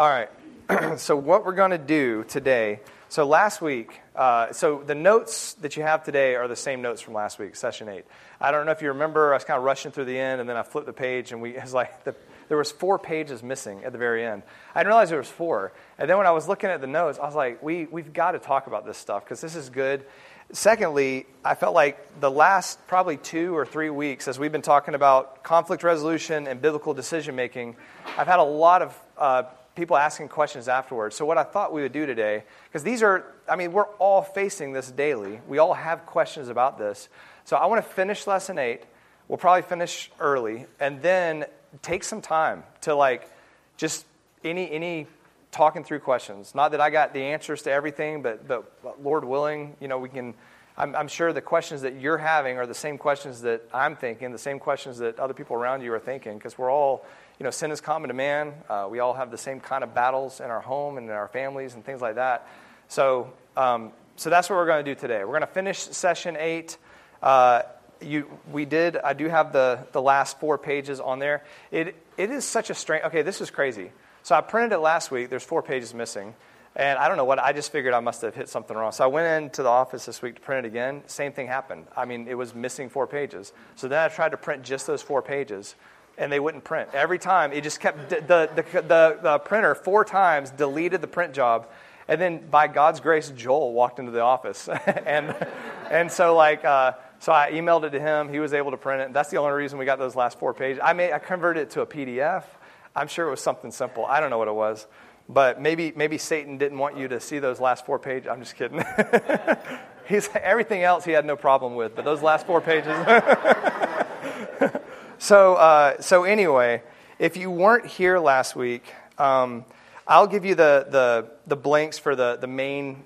All right. so, what we're going to do today. So, last week, uh, so the notes that you have today are the same notes from last week, session eight. I don't know if you remember, I was kind of rushing through the end, and then I flipped the page, and we, it was like the, there was four pages missing at the very end. I didn't realize there was four. And then when I was looking at the notes, I was like, we, we've got to talk about this stuff because this is good. Secondly, I felt like the last probably two or three weeks, as we've been talking about conflict resolution and biblical decision making, I've had a lot of uh, people asking questions afterwards. So, what I thought we would do today, because these are, I mean, we're all facing this daily. We all have questions about this. So, I want to finish lesson eight. We'll probably finish early, and then take some time to like just any any talking through questions. Not that I got the answers to everything, but but Lord willing, you know, we can. I'm, I'm sure the questions that you're having are the same questions that I'm thinking, the same questions that other people around you are thinking, because we're all you know, sin is common to man. Uh, we all have the same kind of battles in our home and in our families and things like that. So, um, so that's what we're going to do today. We're going to finish session eight. Uh, you, we did. I do have the, the last four pages on there. It, it is such a strange. Okay, this is crazy. So I printed it last week. There's four pages missing. And I don't know what, I just figured I must have hit something wrong. So I went into the office this week to print it again. Same thing happened. I mean, it was missing four pages. So then I tried to print just those four pages and they wouldn't print. Every time, it just kept, the, the, the, the, printer four times deleted the print job. And then by God's grace, Joel walked into the office. and, and so, like, uh, so I emailed it to him. He was able to print it. That's the only reason we got those last four pages. I, made, I converted it to a PDF. I'm sure it was something simple. I don't know what it was. But maybe, maybe Satan didn't want you to see those last four pages. I'm just kidding. He's, everything else he had no problem with, but those last four pages. So, uh, so anyway, if you weren't here last week, um, I'll give you the, the, the blanks for the, the main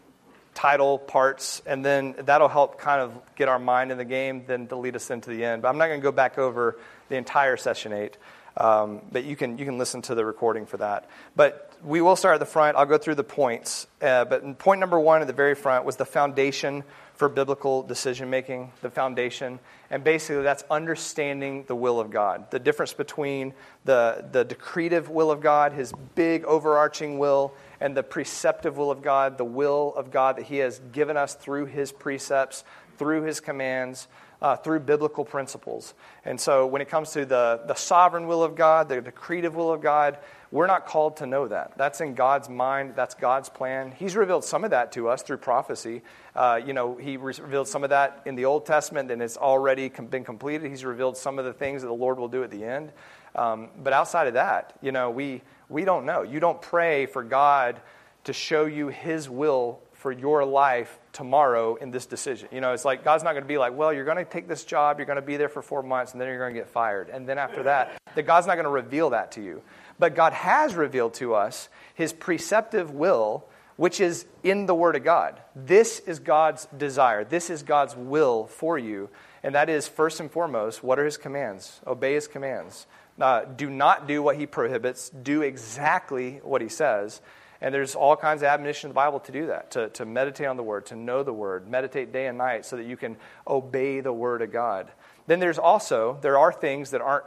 title parts, and then that'll help kind of get our mind in the game, then to lead us into the end. But I'm not going to go back over the entire session eight, um, but you can, you can listen to the recording for that. But we will start at the front. I'll go through the points. Uh, but point number one at the very front was the foundation for biblical decision making, the foundation. And basically, that's understanding the will of God. The difference between the, the decretive will of God, his big overarching will, and the preceptive will of God, the will of God that he has given us through his precepts, through his commands. Uh, through biblical principles. And so, when it comes to the, the sovereign will of God, the decretive will of God, we're not called to know that. That's in God's mind. That's God's plan. He's revealed some of that to us through prophecy. Uh, you know, He revealed some of that in the Old Testament, and it's already been completed. He's revealed some of the things that the Lord will do at the end. Um, but outside of that, you know, we, we don't know. You don't pray for God to show you His will for your life tomorrow in this decision. You know, it's like God's not going to be like, well, you're going to take this job, you're going to be there for four months, and then you're going to get fired. And then after that, that God's not going to reveal that to you. But God has revealed to us his preceptive will, which is in the Word of God. This is God's desire. This is God's will for you. And that is, first and foremost, what are his commands? Obey his commands. Uh, do not do what he prohibits, do exactly what he says. And there's all kinds of admonition in the Bible to do that, to, to meditate on the Word, to know the Word, meditate day and night so that you can obey the Word of God. Then there's also, there are things that aren't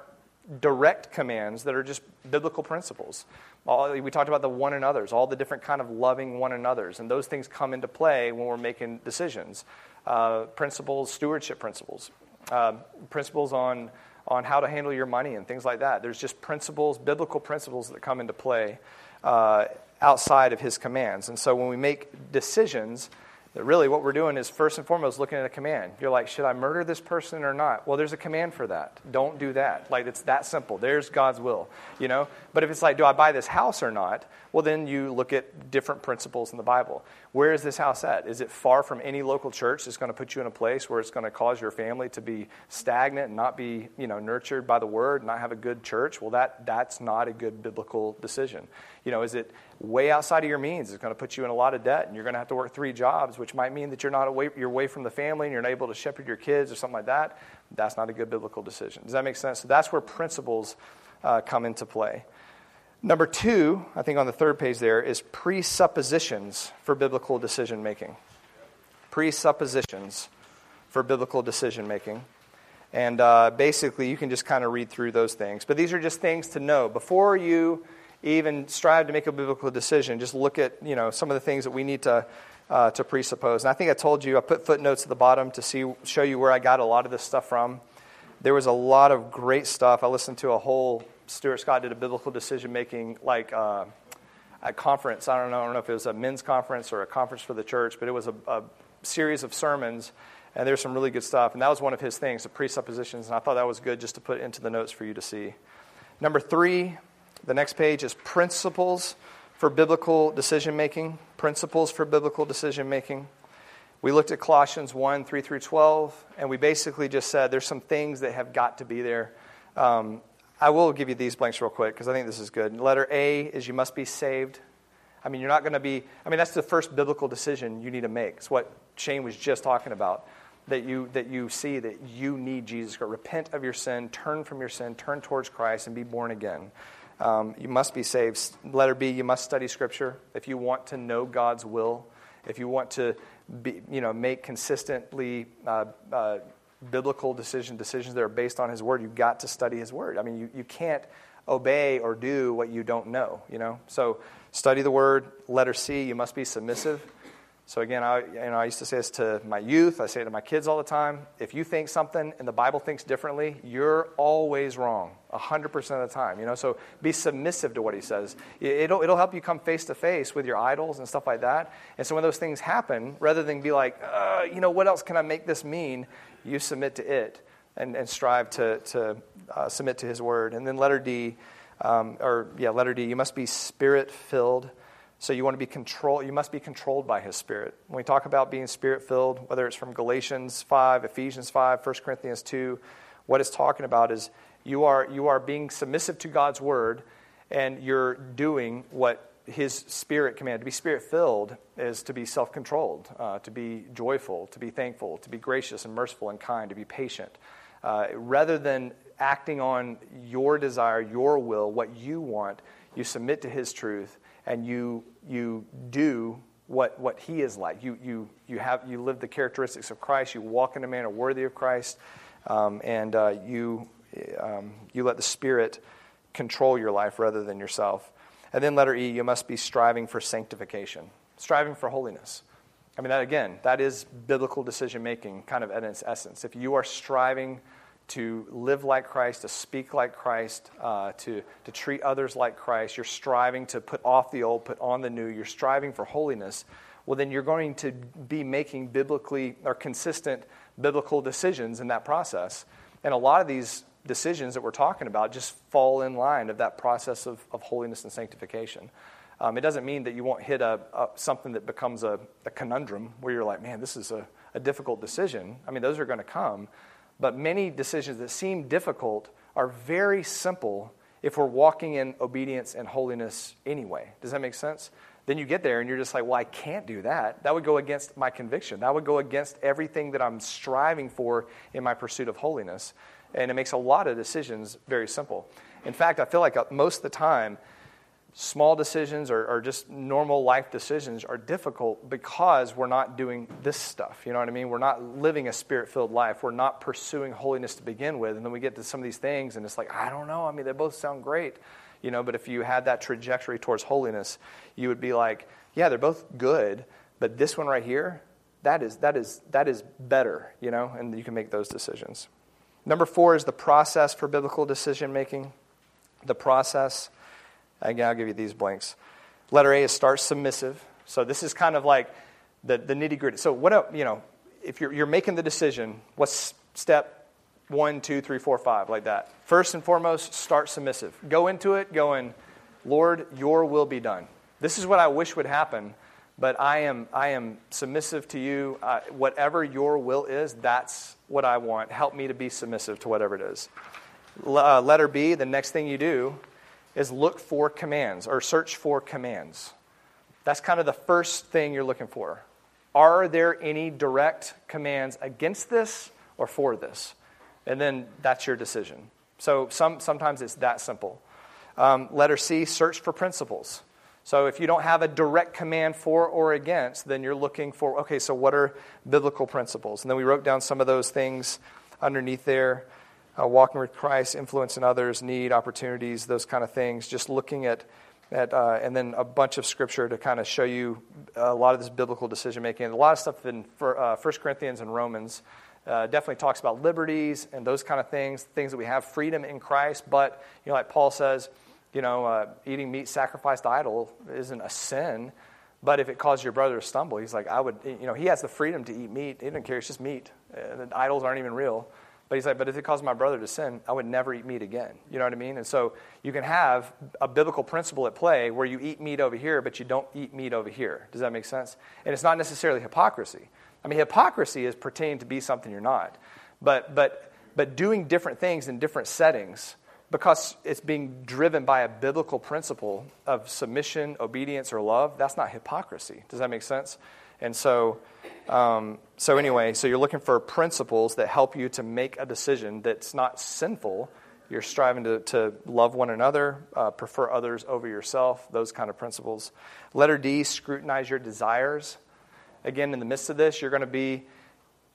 direct commands that are just biblical principles. All, we talked about the one another's, all the different kind of loving one another's, and those things come into play when we're making decisions. Uh, principles, stewardship principles, uh, principles on on how to handle your money and things like that. There's just principles, biblical principles that come into play uh, outside of His commands, and so when we make decisions really what we're doing is first and foremost looking at a command. You're like, should I murder this person or not? Well, there's a command for that. Don't do that. Like it's that simple. There's God's will, you know? But if it's like, do I buy this house or not? Well, then you look at different principles in the Bible. Where is this house at? Is it far from any local church that's going to put you in a place where it's going to cause your family to be stagnant and not be, you know, nurtured by the word, not have a good church? Well, that that's not a good biblical decision. You know, is it way outside of your means? It's going to put you in a lot of debt and you're going to have to work three jobs, which might mean that you're not away you're away from the family and you're not able to shepherd your kids or something like that. That's not a good biblical decision. Does that make sense? So that's where principles uh, come into play. Number two, I think on the third page there, is presuppositions for biblical decision making. Presuppositions for biblical decision making. And uh, basically, you can just kind of read through those things. But these are just things to know. Before you even strive to make a biblical decision. Just look at you know some of the things that we need to uh, to presuppose. And I think I told you I put footnotes at the bottom to see show you where I got a lot of this stuff from. There was a lot of great stuff. I listened to a whole Stuart Scott did a biblical decision making like uh, a conference. I don't know. I don't know if it was a men's conference or a conference for the church, but it was a, a series of sermons and there's some really good stuff. And that was one of his things, the presuppositions. And I thought that was good just to put into the notes for you to see. Number three, the next page is principles for biblical decision making. Principles for biblical decision making. We looked at Colossians 1 3 through 12, and we basically just said there's some things that have got to be there. Um, I will give you these blanks real quick because I think this is good. Letter A is you must be saved. I mean, you're not going to be, I mean, that's the first biblical decision you need to make. It's what Shane was just talking about that you, that you see that you need Jesus. Repent of your sin, turn from your sin, turn towards Christ, and be born again. Um, you must be saved. Letter B, you must study Scripture. If you want to know God's will, if you want to be, you know, make consistently uh, uh, biblical decision, decisions that are based on His Word, you've got to study His Word. I mean, you, you can't obey or do what you don't know, you know? So study the Word. Letter C, you must be submissive. So again, I, you know, I used to say this to my youth. I say it to my kids all the time. If you think something and the Bible thinks differently, you're always wrong, 100% of the time. You know, so be submissive to what he says. It'll, it'll help you come face to face with your idols and stuff like that. And so when those things happen, rather than be like, uh, you know, what else can I make this mean? You submit to it and, and strive to, to uh, submit to his word. And then letter D, um, or yeah, letter D, you must be spirit filled. So you want to be controlled, you must be controlled by his spirit. When we talk about being spirit filled, whether it's from Galatians 5, Ephesians 5, 1 Corinthians 2, what it's talking about is you are, you are being submissive to God's word and you're doing what his spirit commanded. To be spirit filled is to be self controlled, uh, to be joyful, to be thankful, to be gracious and merciful and kind, to be patient. Uh, rather than acting on your desire, your will, what you want, you submit to his truth and you, you do what, what he is like. You, you, you, have, you live the characteristics of Christ, you walk in a manner worthy of Christ, um, and uh, you, um, you let the Spirit control your life rather than yourself. And then, letter E, you must be striving for sanctification, striving for holiness. I mean, that again, that is biblical decision making, kind of in its essence. If you are striving to live like Christ, to speak like Christ, uh, to, to treat others like Christ, you're striving to put off the old, put on the new, you're striving for holiness, well, then you're going to be making biblically or consistent biblical decisions in that process. And a lot of these decisions that we're talking about just fall in line of that process of, of holiness and sanctification. Um, it doesn't mean that you won't hit a, a something that becomes a, a, conundrum where you're like, man, this is a, a difficult decision. I mean, those are going to come. But many decisions that seem difficult are very simple if we're walking in obedience and holiness anyway. Does that make sense? Then you get there and you're just like, well, I can't do that. That would go against my conviction. That would go against everything that I'm striving for in my pursuit of holiness. And it makes a lot of decisions very simple. In fact, I feel like uh, most of the time, small decisions or, or, just normal life decisions are difficult because we're not doing this stuff. You know what I mean? We're not living a spirit filled life. We're not pursuing holiness to begin with. And then we get to some of these things and it's like, I don't know. I mean, they both sound great. You know, but if you had that trajectory towards holiness, you would be like, yeah, they're both good, but this one right here, that is, that is, that is better, you know, and you can make those decisions. Number four is the process for biblical decision making. The process. Again, I'll give you these blanks. Letter A is start submissive. So this is kind of like the, the nitty gritty. So what you know, if you're, you're making the decision, what's step one, two, three, four, five, like that? First and foremost, start submissive. Go into it going, Lord, your will be done. This is what I wish would happen, but I am, I am submissive to you. Uh, whatever your will is, that's what I want. Help me to be submissive to whatever it is. Uh, letter B, the next thing you do is look for commands or search for commands. That's kind of the first thing you're looking for. Are there any direct commands against this or for this? And then that's your decision. So some, sometimes it's that simple. Um, letter C, search for principles. So if you don't have a direct command for or against, then you're looking for, okay, so what are biblical principles? And then we wrote down some of those things underneath there uh, walking with Christ, influencing others, need, opportunities, those kind of things. Just looking at That, uh, and then a bunch of scripture to kind of show you a lot of this biblical decision making. A lot of stuff in uh, 1 Corinthians and Romans uh, definitely talks about liberties and those kind of things, things that we have freedom in Christ. But, you know, like Paul says, you know, uh, eating meat sacrificed to idol isn't a sin. But if it causes your brother to stumble, he's like, I would, you know, he has the freedom to eat meat. He doesn't care, it's just meat. Uh, the idols aren't even real. But he's like, but if it caused my brother to sin, I would never eat meat again. You know what I mean? And so you can have a biblical principle at play where you eat meat over here, but you don't eat meat over here. Does that make sense? And it's not necessarily hypocrisy. I mean, hypocrisy is pertaining to be something you're not. But, but, but doing different things in different settings because it's being driven by a biblical principle of submission, obedience, or love, that's not hypocrisy. Does that make sense? And so, um, so anyway, so you're looking for principles that help you to make a decision that's not sinful. You're striving to, to love one another, uh, prefer others over yourself, those kind of principles. Letter D, scrutinize your desires. Again, in the midst of this, you're going to be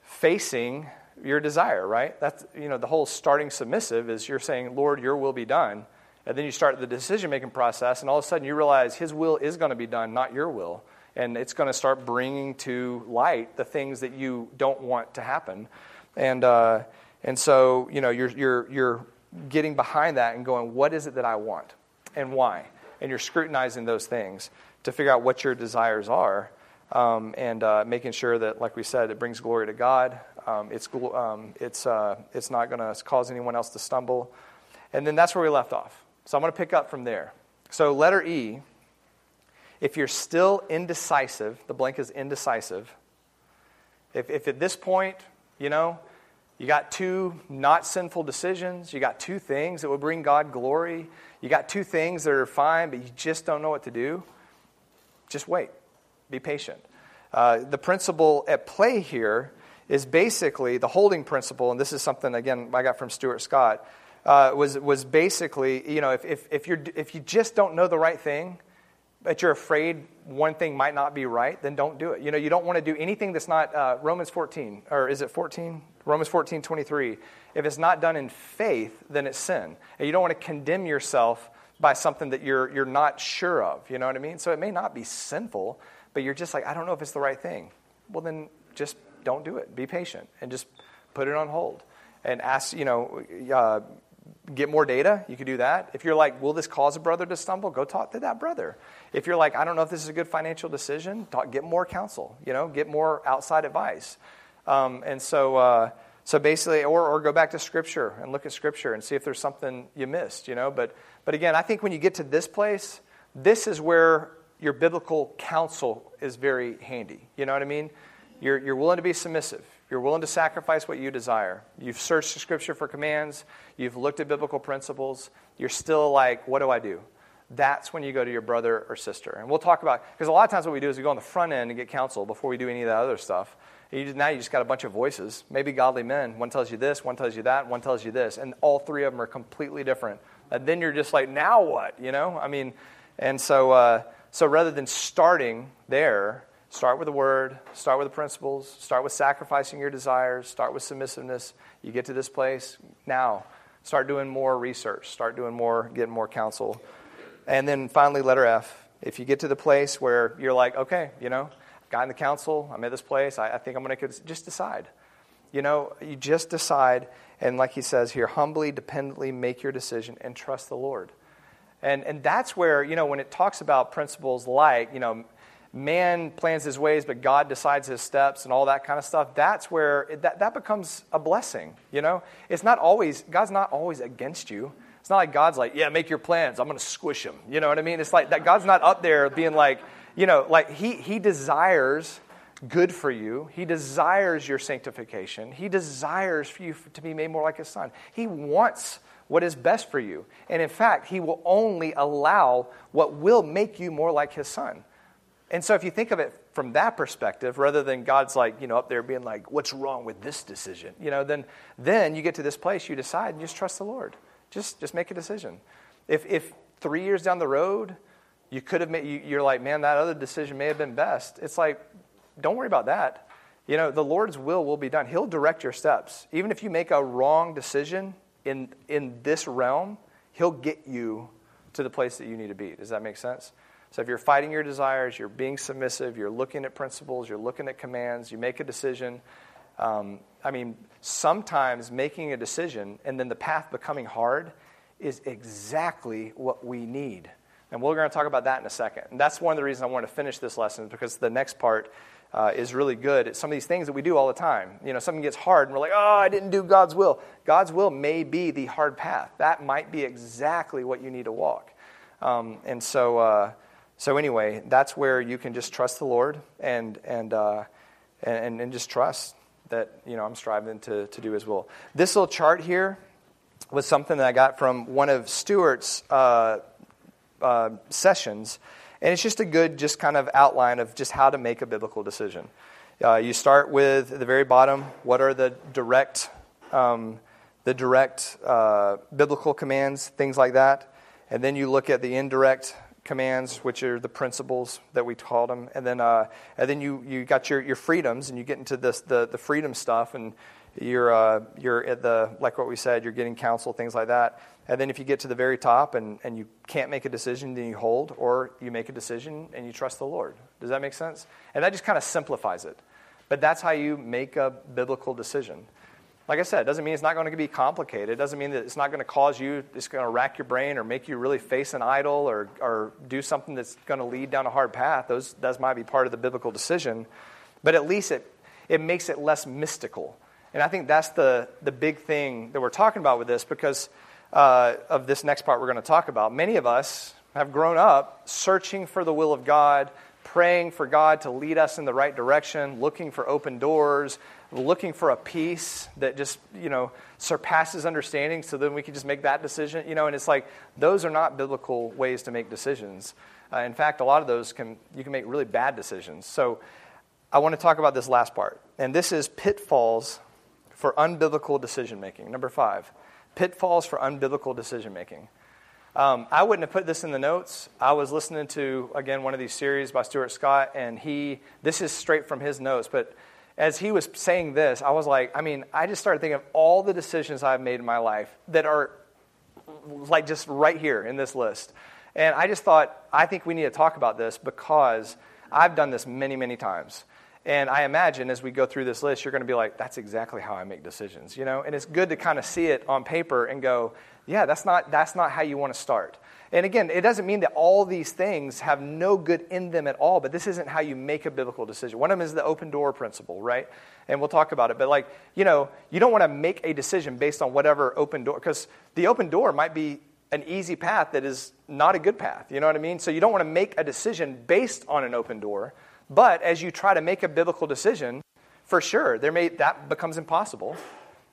facing your desire, right? That's, you know, the whole starting submissive is you're saying, Lord, your will be done. And then you start the decision making process, and all of a sudden you realize his will is going to be done, not your will and it's going to start bringing to light the things that you don't want to happen. And, uh, and so, you know, you're, you're, you're getting behind that and going, what is it that I want and why? And you're scrutinizing those things to figure out what your desires are um, and uh, making sure that, like we said, it brings glory to God. Um, it's, um, it's, uh, it's not going to cause anyone else to stumble. And then that's where we left off. So I'm going to pick up from there. So, letter E if you're still indecisive, the blank is indecisive. If, if at this point, you know, you got two not sinful decisions, you got two things that will bring God glory, you got two things that are fine, but you just don't know what to do, just wait. Be patient. Uh, the principle at play here is basically the holding principle, and this is something, again, I got from Stuart Scott, uh, was, was basically, you know, if, if, if, you're, if you just don't know the right thing, but you're afraid one thing might not be right, then don't do it. You know, you don't want to do anything that's not uh, Romans 14, or is it 14? Romans 14, 23. If it's not done in faith, then it's sin. And you don't want to condemn yourself by something that you're, you're not sure of. You know what I mean? So it may not be sinful, but you're just like, I don't know if it's the right thing. Well, then just don't do it. Be patient and just put it on hold. And ask, you know, uh, get more data, you could do that. If you're like, will this cause a brother to stumble? Go talk to that brother. If you're like, I don't know if this is a good financial decision, talk, get more counsel, you know, get more outside advice. Um, and so, uh, so basically, or, or go back to Scripture and look at Scripture and see if there's something you missed, you know. But, but again, I think when you get to this place, this is where your biblical counsel is very handy. You know what I mean? You're, you're willing to be submissive. You're willing to sacrifice what you desire. You've searched the scripture for commands. You've looked at biblical principles. You're still like, what do I do? That's when you go to your brother or sister. And we'll talk about, because a lot of times what we do is we go on the front end and get counsel before we do any of that other stuff. You just, now you just got a bunch of voices, maybe godly men. One tells you this, one tells you that, one tells you this. And all three of them are completely different. And then you're just like, now what? You know? I mean, and so, uh, so rather than starting there, Start with the word, start with the principles, start with sacrificing your desires, start with submissiveness. You get to this place, now start doing more research, start doing more, getting more counsel. And then finally, letter F. If you get to the place where you're like, okay, you know, I've gotten the counsel, I'm at this place, I, I think I'm going to just decide. You know, you just decide, and like he says here, humbly, dependently make your decision and trust the Lord. And, and that's where, you know, when it talks about principles like, you know, man plans his ways, but God decides his steps and all that kind of stuff, that's where it, that, that becomes a blessing. You know, it's not always, God's not always against you. It's not like God's like, yeah, make your plans. I'm going to squish them. You know what I mean? It's like that God's not up there being like, you know, like he, he desires good for you. He desires your sanctification. He desires for you to be made more like his son. He wants what is best for you. And in fact, he will only allow what will make you more like his son. And so if you think of it from that perspective, rather than God's like, you know, up there being like, what's wrong with this decision? You know, then then you get to this place, you decide and just trust the Lord. Just just make a decision. If if three years down the road, you could have made you, you're like, man, that other decision may have been best. It's like, don't worry about that. You know, the Lord's will will be done. He'll direct your steps. Even if you make a wrong decision in in this realm, He'll get you to the place that you need to be. Does that make sense? So if you're fighting your desires, you're being submissive, you're looking at principles, you're looking at commands, you make a decision. Um, I mean, sometimes making a decision and then the path becoming hard is exactly what we need. And we're going to talk about that in a second. And that's one of the reasons I want to finish this lesson because the next part uh, is really good at some of these things that we do all the time. You know, something gets hard and we're like, oh, I didn't do God's will. God's will may be the hard path. That might be exactly what you need to walk. Um, and so, uh, so anyway, that's where you can just trust the Lord and and uh, and, and just trust that you know I'm striving to to do His will. This little chart here was something that I got from one of Stuart's uh, uh, sessions, and it's just a good just kind of outline of just how to make a biblical decision. Uh, you start with the very bottom. What are the direct um, the direct uh, biblical commands, things like that, and then you look at the indirect commands, which are the principles that we taught them, and then uh, and then you you got your, your freedoms, and you get into this the the freedom stuff, and you're uh, you're at the like what we said, you're getting counsel, things like that, and then if you get to the very top and and you can't make a decision, then you hold, or you make a decision and you trust the Lord. Does that make sense? And that just kind of simplifies it, but that's how you make a biblical decision like I said, it doesn't mean it's not going to be complicated. It doesn't mean that it's not going to cause you, it's going to rack your brain or make you really face an idol or, or do something that's going to lead down a hard path. Those, those might be part of the biblical decision. But at least it, it makes it less mystical. And I think that's the, the big thing that we're talking about with this because uh, of this next part we're going to talk about. Many of us have grown up searching for the will of God, praying for God to lead us in the right direction, looking for open doors, looking for a peace that just, you know, surpasses understanding so then we can just make that decision, you know, and it's like those are not biblical ways to make decisions. Uh, in fact, a lot of those can, you can make really bad decisions. So I want to talk about this last part. And this is pitfalls for unbiblical decision making. Number five, pitfalls for unbiblical decision making. Um, I wouldn't have put this in the notes. I was listening to, again, one of these series by Stuart Scott, and he, this is straight from his notes, but as he was saying this, I was like, I mean, I just started thinking of all the decisions I've made in my life that are like just right here in this list. And I just thought, I think we need to talk about this because I've done this many, many times. And I imagine as we go through this list, you're going to be like, that's exactly how I make decisions, you know? And it's good to kind of see it on paper and go, yeah, that's not, that's not how you want to start. And again, it doesn't mean that all these things have no good in them at all, but this isn't how you make a biblical decision. One of them is the open door principle, right? And we'll talk about it. But, like, you know, you don't want to make a decision based on whatever open door, because the open door might be an easy path that is not a good path. You know what I mean? So you don't want to make a decision based on an open door. But as you try to make a biblical decision, for sure, there may, that becomes impossible.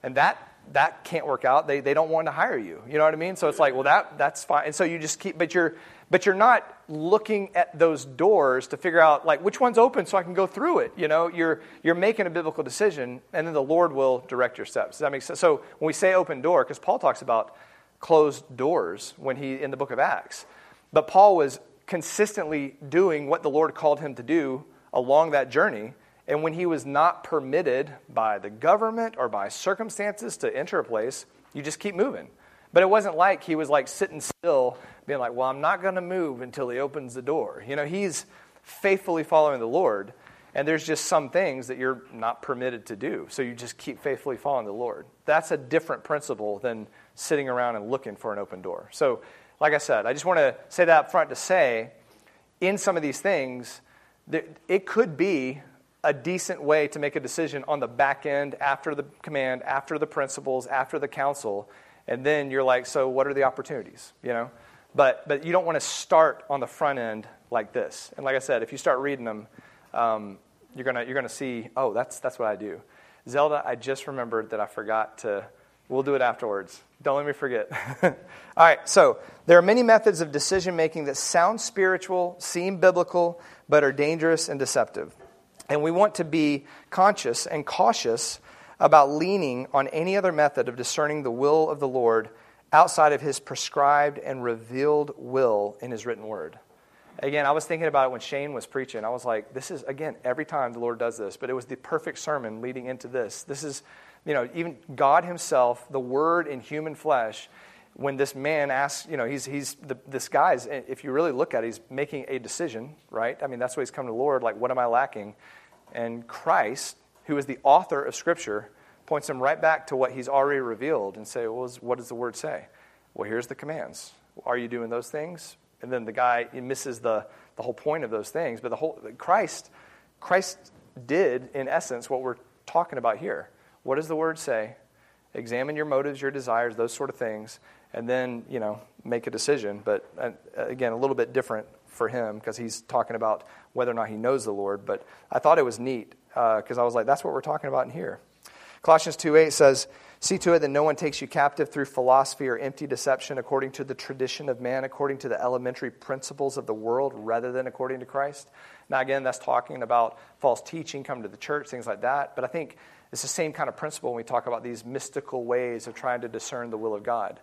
And that that can't work out. They, they don't want to hire you. You know what I mean? So it's like, well, that, that's fine. And so you just keep, but you're, but you're not looking at those doors to figure out like which one's open so I can go through it. You know, you're, you're making a biblical decision and then the Lord will direct your steps. Does that make sense? So when we say open door, because Paul talks about closed doors when he, in the book of Acts, but Paul was consistently doing what the Lord called him to do along that journey and when he was not permitted by the government or by circumstances to enter a place, you just keep moving. But it wasn't like he was like sitting still, being like, well, I'm not going to move until he opens the door. You know, he's faithfully following the Lord. And there's just some things that you're not permitted to do. So you just keep faithfully following the Lord. That's a different principle than sitting around and looking for an open door. So, like I said, I just want to say that up front to say, in some of these things, it could be a decent way to make a decision on the back end after the command, after the principles, after the counsel, and then you're like, so what are the opportunities? You know, but but you don't want to start on the front end like this. And like I said, if you start reading them, um, you're gonna you're gonna see, oh, that's that's what I do. Zelda, I just remembered that I forgot to. We'll do it afterwards. Don't let me forget. All right, so there are many methods of decision making that sound spiritual, seem biblical, but are dangerous and deceptive. And we want to be conscious and cautious about leaning on any other method of discerning the will of the Lord outside of his prescribed and revealed will in his written word. Again, I was thinking about it when Shane was preaching. I was like, this is, again, every time the Lord does this, but it was the perfect sermon leading into this. This is, you know, even God Himself, the Word in human flesh, when this man asks, you know, he's, he's the, this guy's, if you really look at it, he's making a decision, right? I mean, that's why he's come to the Lord, like, what am I lacking? And Christ, who is the author of Scripture, points him right back to what he's already revealed and say, well, what does the word say? Well, here's the commands. Are you doing those things? And then the guy misses the, the whole point of those things. But the whole Christ, Christ did, in essence, what we're talking about here. What does the word say? Examine your motives, your desires, those sort of things, and then, you know, make a decision. But uh, again, a little bit different for him because he's talking about whether or not he knows the Lord. But I thought it was neat because uh, I was like, that's what we're talking about in here. Colossians 2 8 says, See to it that no one takes you captive through philosophy or empty deception according to the tradition of man, according to the elementary principles of the world, rather than according to Christ. Now, again, that's talking about false teaching, coming to the church, things like that. But I think it's the same kind of principle when we talk about these mystical ways of trying to discern the will of God.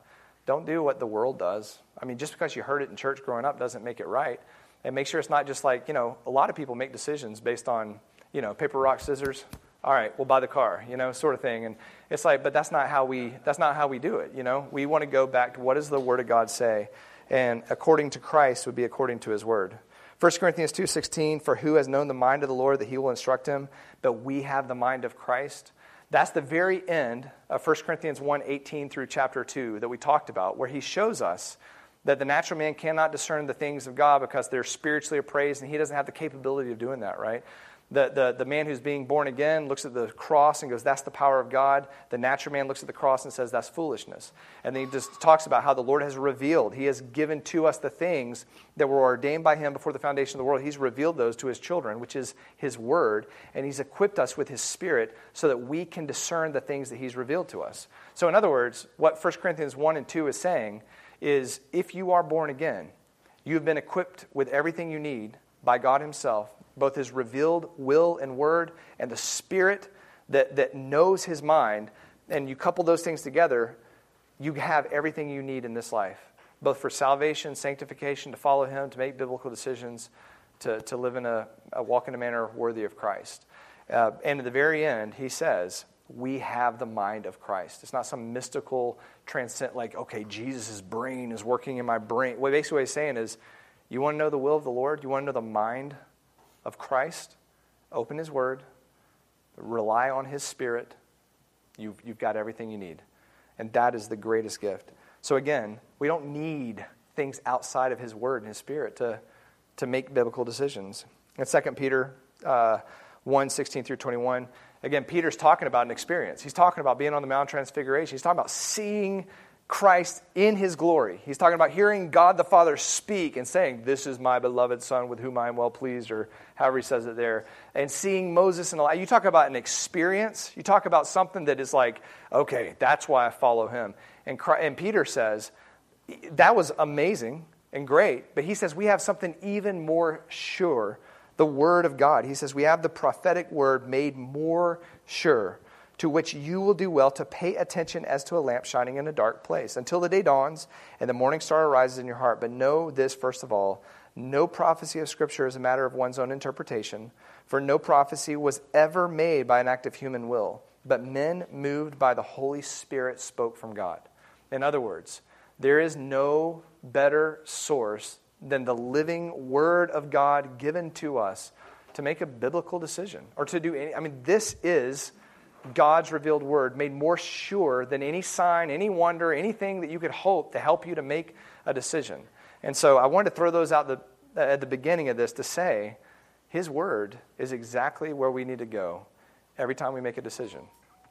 Don't do what the world does. I mean, just because you heard it in church growing up doesn't make it right. And make sure it's not just like, you know, a lot of people make decisions based on, you know, paper, rock, scissors. All right, we'll buy the car, you know, sort of thing. And it's like, but that's not how we that's not how we do it, you know. We want to go back to what does the word of God say? And according to Christ would be according to his word. 1 Corinthians 2:16 for who has known the mind of the Lord that he will instruct him but we have the mind of Christ that's the very end of 1 Corinthians 1 18 through chapter 2 that we talked about, where he shows us that the natural man cannot discern the things of God because they're spiritually appraised, and he doesn't have the capability of doing that, right? The, the, the man who's being born again looks at the cross and goes, That's the power of God. The natural man looks at the cross and says, That's foolishness. And then he just talks about how the Lord has revealed. He has given to us the things that were ordained by him before the foundation of the world. He's revealed those to his children, which is his word. And he's equipped us with his spirit so that we can discern the things that he's revealed to us. So, in other words, what 1 Corinthians 1 and 2 is saying is if you are born again, you have been equipped with everything you need by God Himself both his revealed will and word and the spirit that, that knows his mind, and you couple those things together, you have everything you need in this life, both for salvation, sanctification, to follow him, to make biblical decisions, to, to live in a, a walk in a manner worthy of Christ. Uh, and at the very end, he says, we have the mind of Christ. It's not some mystical transcend, like, okay, Jesus' brain is working in my brain. What basically what he's saying is, you want to know the will of the Lord? You want to know the mind of Christ, open His Word, rely on His Spirit, you've, you've got everything you need. And that is the greatest gift. So, again, we don't need things outside of His Word and His Spirit to, to make biblical decisions. In 2 Peter uh, 1 16 through 21, again, Peter's talking about an experience. He's talking about being on the Mount Transfiguration. He's talking about seeing Christ in his glory. He's talking about hearing God the Father speak and saying, This is my beloved Son with whom I am well pleased, or however he says it there. And seeing Moses and Elijah. You talk about an experience. You talk about something that is like, okay, that's why I follow him. And, Christ, and Peter says, That was amazing and great, but he says, We have something even more sure the Word of God. He says, We have the prophetic Word made more sure to which you will do well to pay attention as to a lamp shining in a dark place until the day dawns and the morning star arises in your heart. But know this, first of all no prophecy of Scripture is a matter of one's own interpretation, for no prophecy was ever made by an act of human will, but men moved by the Holy Spirit spoke from God. In other words, there is no better source than the living Word of God given to us to make a biblical decision or to do any. I mean, this is God's revealed word made more sure than any sign, any wonder, anything that you could hope to help you to make a decision. And so I wanted to throw those out the, at the beginning of this to say his word is exactly where we need to go every time we make a decision.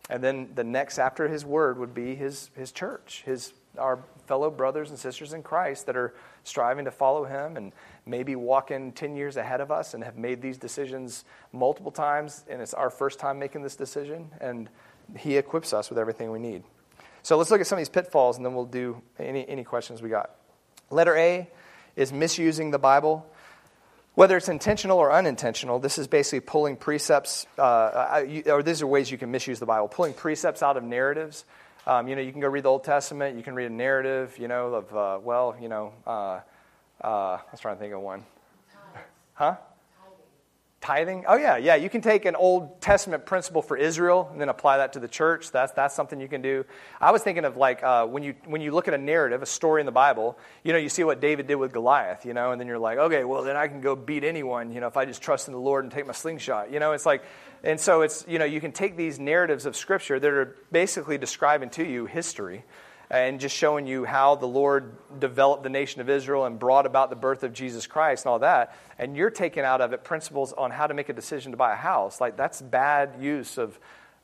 And then the next after his word would be his, his church, his, our fellow brothers and sisters in Christ that are striving to follow him and maybe walking 10 years ahead of us and have made these decisions multiple times, and it's our first time making this decision, and he equips us with everything we need. So let's look at some of these pitfalls, and then we'll do any, any questions we got. Letter A is misusing the Bible. Whether it's intentional or unintentional, this is basically pulling precepts, uh, or these are ways you can misuse the Bible, pulling precepts out of narratives. Um, you know, you can go read the Old Testament, you can read a narrative, you know, of, uh, well, you know, uh, uh, I was trying to think of one. Huh? Tithing? Oh, yeah, yeah. You can take an Old Testament principle for Israel and then apply that to the church. That's, that's something you can do. I was thinking of like uh, when, you, when you look at a narrative, a story in the Bible, you know, you see what David did with Goliath, you know, and then you're like, okay, well, then I can go beat anyone, you know, if I just trust in the Lord and take my slingshot. You know, it's like, and so it's, you know, you can take these narratives of Scripture that are basically describing to you history and just showing you how the Lord developed the nation of Israel and brought about the birth of Jesus Christ and all that. And you're taking out of it principles on how to make a decision to buy a house. Like, that's bad use of,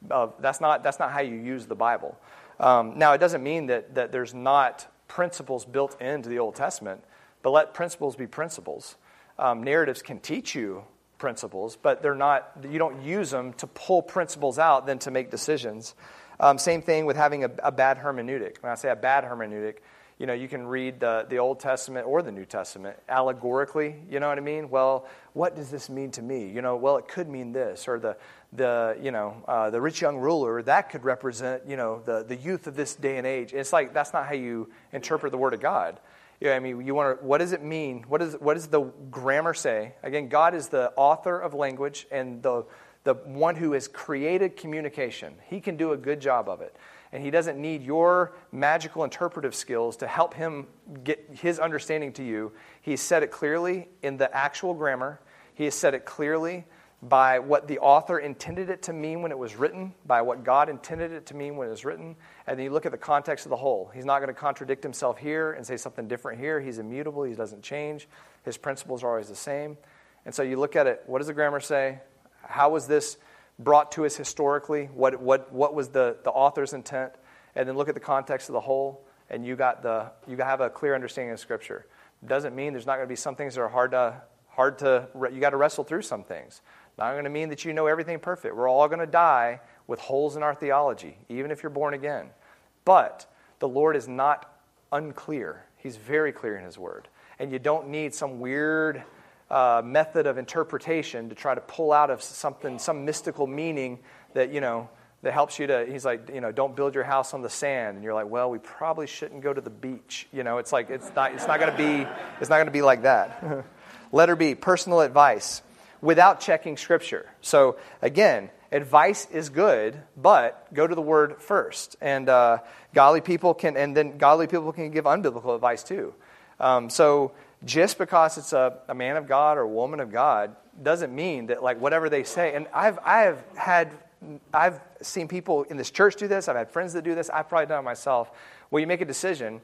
of that's, not, that's not how you use the Bible. Um, now, it doesn't mean that, that there's not principles built into the Old Testament, but let principles be principles. Um, narratives can teach you principles, but they're not, you don't use them to pull principles out then to make decisions. Um, same thing with having a, a, bad hermeneutic. When I say a bad hermeneutic, you know, you can read the, the Old Testament or the New Testament allegorically, you know what I mean? Well, what does this mean to me? You know, well, it could mean this, or the, the you know, uh, the rich young ruler, that could represent, you know, the, the youth of this day and age. It's like, that's not how you interpret the Word of God. Yeah, I mean, you want to, what does it mean? What, is, what does the grammar say? Again, God is the author of language and the the one who has created communication. He can do a good job of it. And he doesn't need your magical interpretive skills to help him get his understanding to you. He's said it clearly in the actual grammar, he has said it clearly by what the author intended it to mean when it was written, by what God intended it to mean when it was written, and then you look at the context of the whole. He's not going to contradict himself here and say something different here. He's immutable, he doesn't change. His principles are always the same. And so you look at it, what does the grammar say? How was this brought to us historically? What, what, what was the, the author's intent? And then look at the context of the whole, and you, got the, you have a clear understanding of Scripture. Doesn't mean there's not going to be some things that are hard to, hard to you got to wrestle through some things. Not going to mean that you know everything perfect. We're all going to die with holes in our theology, even if you're born again. But the Lord is not unclear, He's very clear in His Word. And you don't need some weird uh, method of interpretation to try to pull out of something, some mystical meaning that, you know, that helps you to, he's like, you know, don't build your house on the sand. And you're like, well, we probably shouldn't go to the beach. You know, it's like, it's not, it's not going to be, it's not going to be like that. Letter B, personal advice without checking scripture. So again, advice is good, but go to the word first. And uh, godly people can, and then godly people can give unbiblical advice too. Um, so just because it's a, a man of God or a woman of God doesn't mean that like whatever they say and i've i've had i've seen people in this church do this i've had friends that do this i've probably done it myself where you make a decision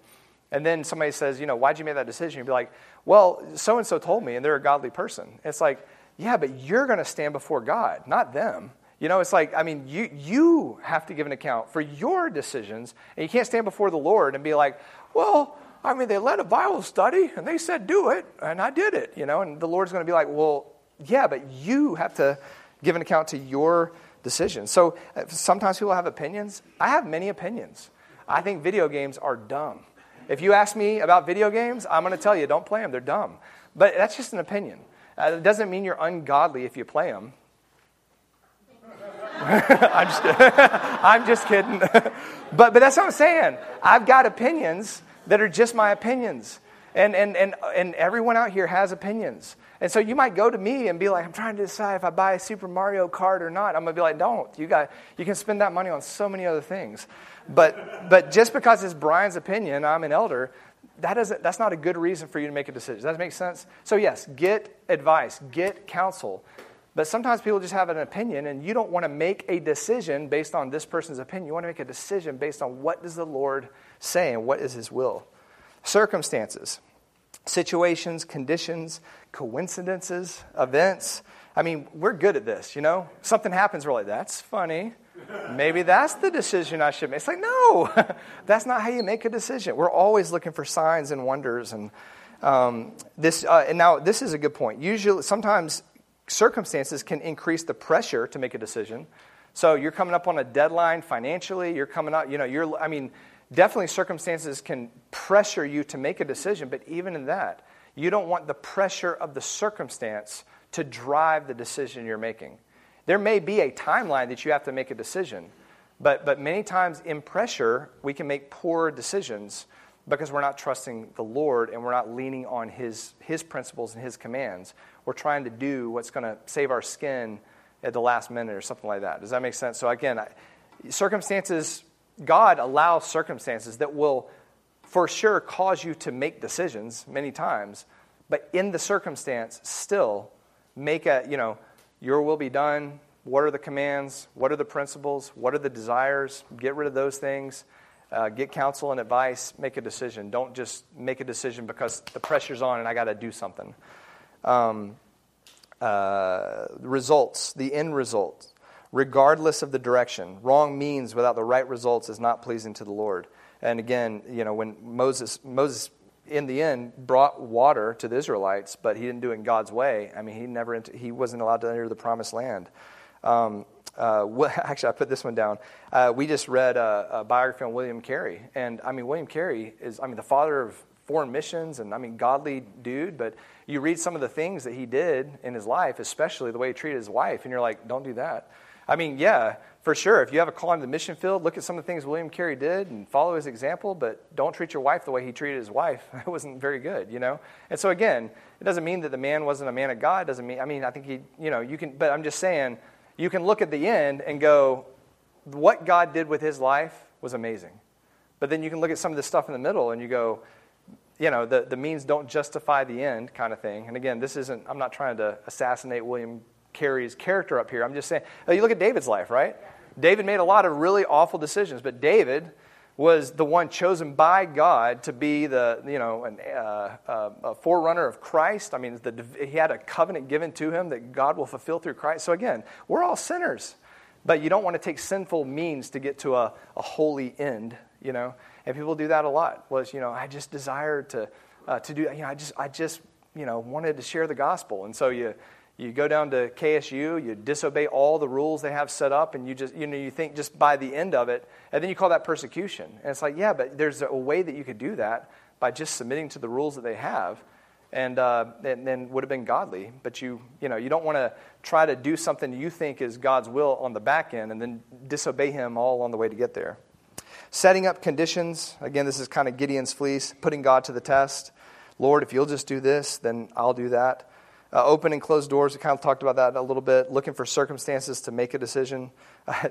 and then somebody says you know why'd you make that decision you'd be like well so and so told me and they're a godly person it's like yeah but you're going to stand before god not them you know it's like i mean you you have to give an account for your decisions and you can't stand before the lord and be like well I mean, they led a Bible study and they said, do it, and I did it, you know, and the Lord's going to be like, well, yeah, but you have to give an account to your decisions. So uh, sometimes people have opinions. I have many opinions. I think video games are dumb. If you ask me about video games, I'm going to tell you, don't play them. They're dumb. But that's just an opinion. Uh, it doesn't mean you're ungodly if you play them. I'm, just, I'm just kidding. but, but that's what I'm saying. I've got opinions that are just my opinions. And, and, and, and everyone out here has opinions. And so you might go to me and be like, I'm trying to decide if I buy a Super Mario Kart or not. I'm going to be like, don't. You, got, you can spend that money on so many other things. But, but just because it's Brian's opinion, I'm an elder, that doesn't, that's not a good reason for you to make a decision. Does that make sense? So, yes, get advice, get counsel. But sometimes people just have an opinion, and you don't want to make a decision based on this person's opinion. You want to make a decision based on what does the Lord say and what is His will. Circumstances, situations, conditions, coincidences, events. I mean, we're good at this, you know? Something happens, we're like, that's funny. Maybe that's the decision I should make. It's like, no, that's not how you make a decision. We're always looking for signs and wonders. And um, this, uh, and now this is a good point. Usually, sometimes circumstances can increase the pressure to make a decision. So you're coming up on a deadline financially. You're coming up, you know, you're, I mean, definitely circumstances can pressure you to make a decision, but even in that, you don't want the pressure of the circumstance to drive the decision you're making. There may be a timeline that you have to make a decision, but, but many times in pressure, we can make poor decisions because we're not trusting the Lord and we're not leaning on his, his principles and His commands. we're trying to do what's going to save our skin at the last minute or something like that. Does that make sense? So, again, I, circumstances, God allows circumstances that will for sure cause you to make decisions many times, but in the circumstance, still make a, you know, your will be done. What are the commands? What are the principles? What are the desires? Get rid of those things. Uh, get counsel and advice. Make a decision. Don't just make a decision because the pressure's on and I got to do something. Um, uh, results, the end result, regardless of the direction. Wrong means without the right results is not pleasing to the Lord. And again, you know, when Moses, Moses in the end brought water to the Israelites, but he didn't do it in God's way. I mean, he never he wasn't allowed to enter the promised land. Um, uh, actually, I put this one down. Uh, we just read a, a, biography on William Carey, and I mean, William Carey is, I mean, the father of foreign missions, and I mean, godly dude. But you read some of the things that he did in his life, especially the way he treated his wife, and you're like, don't do that. I mean, yeah, for sure. If you have a call in the mission field, look at some of the things William Carey did and follow his example, but don't treat your wife the way he treated his wife. It wasn't very good, you know? And so, again, it doesn't mean that the man wasn't a man of God. It doesn't mean, I mean, I think he, you know, you can, but I'm just saying, you can look at the end and go, what God did with his life was amazing. But then you can look at some of the stuff in the middle and you go, you know, the, the means don't justify the end kind of thing. And again, this isn't, I'm not trying to assassinate William Carey's character up here. I'm just saying, you look at David's life, right? David made a lot of really awful decisions, but David was the one chosen by God to be the, you know, an, uh, uh, a forerunner of Christ. I mean, the, he had a covenant given to him that God will fulfill through Christ. So again, we're all sinners, but you don't want to take sinful means to get to a, a holy end, you know. And people do that a lot. Was you know, I just desired to uh, to do, you know, I just I just you know wanted to share the gospel, and so you you go down to KSU, you disobey all the rules they have set up, and you just, you know, you think just by the end of it, and then you call that persecution. And it's like, yeah, but there's a way that you could do that by just submitting to the rules that they have, and, uh, and then would have been godly. But you, you know, you don't want to try to do something you think is God's will on the back end, and then disobey Him all on the way to get there. Setting up conditions. Again, this is kind of Gideon's fleece, putting God to the test. Lord, if you'll just do this, then I'll do that. Uh, open and closed doors, we kind of talked about that a little bit. Looking for circumstances to make a decision.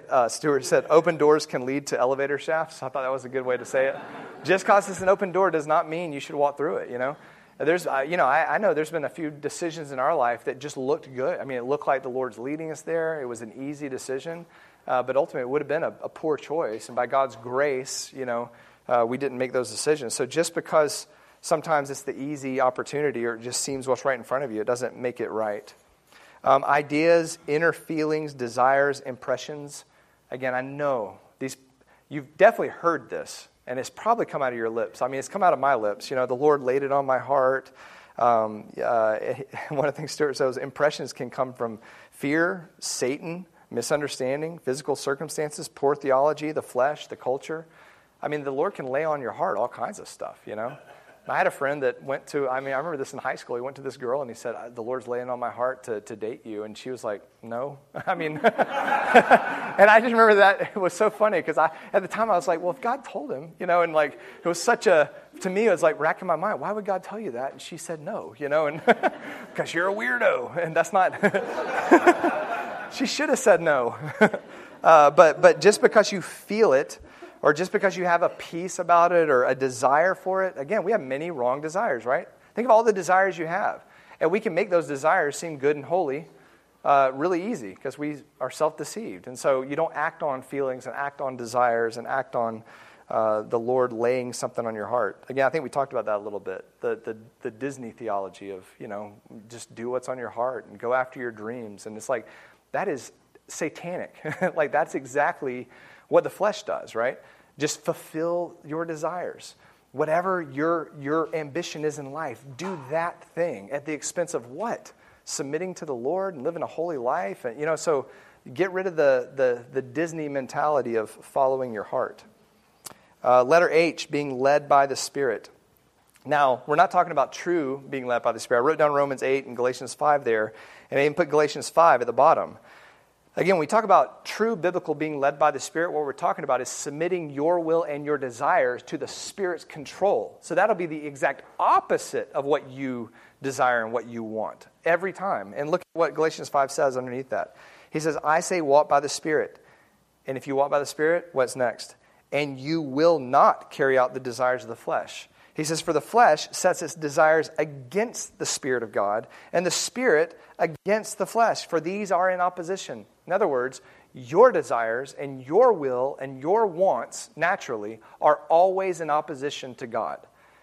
Uh, Stuart said, open doors can lead to elevator shafts. I thought that was a good way to say it. Just because it's an open door does not mean you should walk through it, you know? There's, uh, you know, I, I, know there's been a few decisions in our life that just looked good. I mean, it looked like the Lord's leading us there. It was an easy decision, uh, but ultimately it would have been a, a, poor choice. And by God's grace, you know, uh, we didn't make those decisions. So just because Sometimes it's the easy opportunity or it just seems what's right in front of you. It doesn't make it right. Um, ideas, inner feelings, desires, impressions. Again, I know these, you've definitely heard this, and it's probably come out of your lips. I mean, it's come out of my lips. You know, the Lord laid it on my heart. Um, uh, one of the things Stuart says impressions can come from fear, Satan, misunderstanding, physical circumstances, poor theology, the flesh, the culture. I mean, the Lord can lay on your heart all kinds of stuff, you know? I had a friend that went to, I mean, I remember this in high school. He went to this girl and he said, The Lord's laying on my heart to, to date you. And she was like, No. I mean, and I just remember that it was so funny because I, at the time I was like, Well, if God told him, you know, and like, it was such a, to me, it was like racking my mind. Why would God tell you that? And she said, No, you know, and because you're a weirdo. And that's not, she should have said no. Uh, but, but just because you feel it, or just because you have a peace about it or a desire for it. Again, we have many wrong desires, right? Think of all the desires you have. And we can make those desires seem good and holy uh, really easy because we are self deceived. And so you don't act on feelings and act on desires and act on uh, the Lord laying something on your heart. Again, I think we talked about that a little bit. The, the, the Disney theology of, you know, just do what's on your heart and go after your dreams. And it's like, that is satanic. like, that's exactly what the flesh does, right? Just fulfill your desires. Whatever your, your ambition is in life, do that thing at the expense of what? Submitting to the Lord and living a holy life. And, you know, so get rid of the, the, the Disney mentality of following your heart. Uh, letter H, being led by the Spirit. Now, we're not talking about true being led by the Spirit. I wrote down Romans 8 and Galatians 5 there, and I even put Galatians 5 at the bottom. Again, we talk about true biblical being led by the Spirit. What we're talking about is submitting your will and your desires to the Spirit's control. So that'll be the exact opposite of what you desire and what you want every time. And look at what Galatians 5 says underneath that. He says, I say, walk by the Spirit. And if you walk by the Spirit, what's next? And you will not carry out the desires of the flesh. He says, For the flesh sets its desires against the Spirit of God, and the Spirit against the flesh, for these are in opposition. In other words, your desires and your will and your wants, naturally, are always in opposition to God.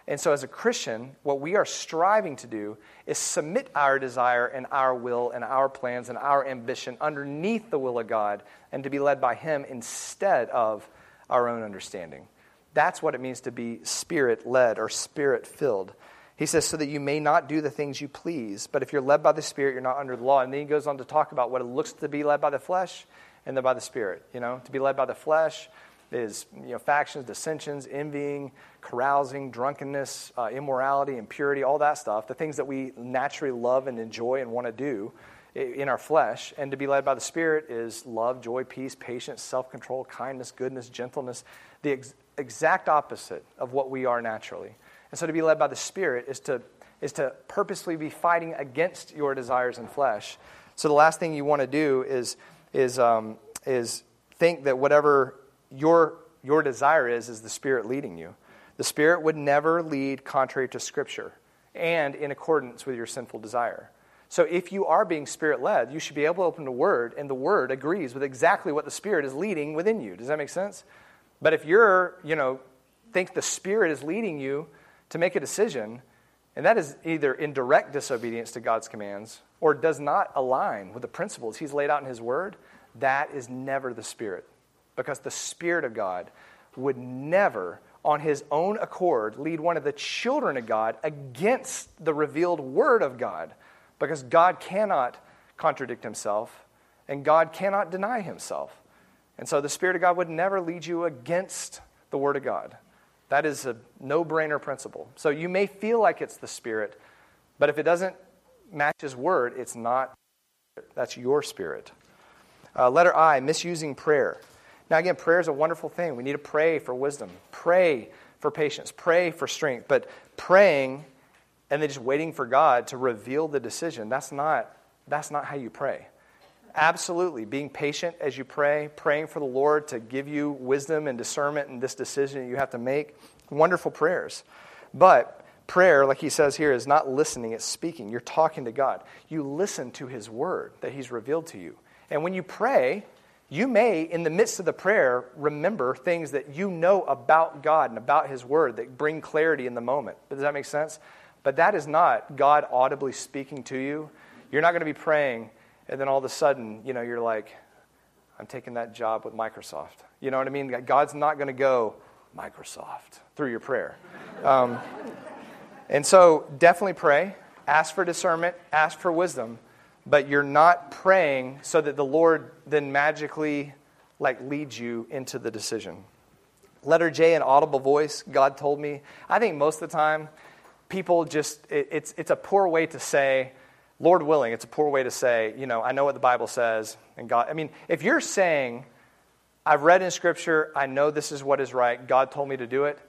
And so, as a Christian, what we are striving to do is submit our desire and our will and our plans and our ambition underneath the will of God and to be led by Him instead of our own understanding. That's what it means to be spirit led or spirit filled. He says, so that you may not do the things you please. But if you're led by the Spirit, you're not under the law. And then he goes on to talk about what it looks to be led by the flesh and then by the Spirit. You know, to be led by the flesh is you know, factions, dissensions, envying, carousing, drunkenness, uh, immorality, impurity, all that stuff. The things that we naturally love and enjoy and want to do in our flesh. And to be led by the Spirit is love, joy, peace, patience, self control, kindness, goodness, gentleness. The ex- exact opposite of what we are naturally. And so to be led by the Spirit is to, is to purposely be fighting against your desires and flesh. So the last thing you want to do is, is, um, is think that whatever your, your desire is, is the Spirit leading you. The Spirit would never lead contrary to Scripture and in accordance with your sinful desire. So if you are being Spirit led, you should be able to open the Word, and the Word agrees with exactly what the Spirit is leading within you. Does that make sense? But if you're, you know, think the Spirit is leading you to make a decision, and that is either in direct disobedience to God's commands or does not align with the principles He's laid out in His Word, that is never the Spirit. Because the Spirit of God would never, on His own accord, lead one of the children of God against the revealed Word of God. Because God cannot contradict Himself, and God cannot deny Himself. And so the Spirit of God would never lead you against the Word of God. That is a no brainer principle. So you may feel like it's the Spirit, but if it doesn't match His Word, it's not. That's your spirit. Uh, letter I, misusing prayer. Now, again, prayer is a wonderful thing. We need to pray for wisdom, pray for patience, pray for strength. But praying and then just waiting for God to reveal the decision, that's not, that's not how you pray. Absolutely. Being patient as you pray, praying for the Lord to give you wisdom and discernment in this decision you have to make. Wonderful prayers. But prayer, like he says here, is not listening, it's speaking. You're talking to God. You listen to his word that he's revealed to you. And when you pray, you may, in the midst of the prayer, remember things that you know about God and about his word that bring clarity in the moment. But Does that make sense? But that is not God audibly speaking to you. You're not going to be praying and then all of a sudden, you know, you're like, I'm taking that job with Microsoft. You know what I mean? God's not going to go, Microsoft, through your prayer. Um, and so definitely pray. Ask for discernment, ask for wisdom, but you're not praying so that the Lord then magically like leads you into the decision. Letter J, an audible voice, God told me. I think most of the time, people just, it, it's, it's a poor way to say, Lord willing, it's a poor way to say, you know, I know what the Bible says, and God. I mean, if you're saying, I've read in Scripture, I know this is what is right, God told me to do it,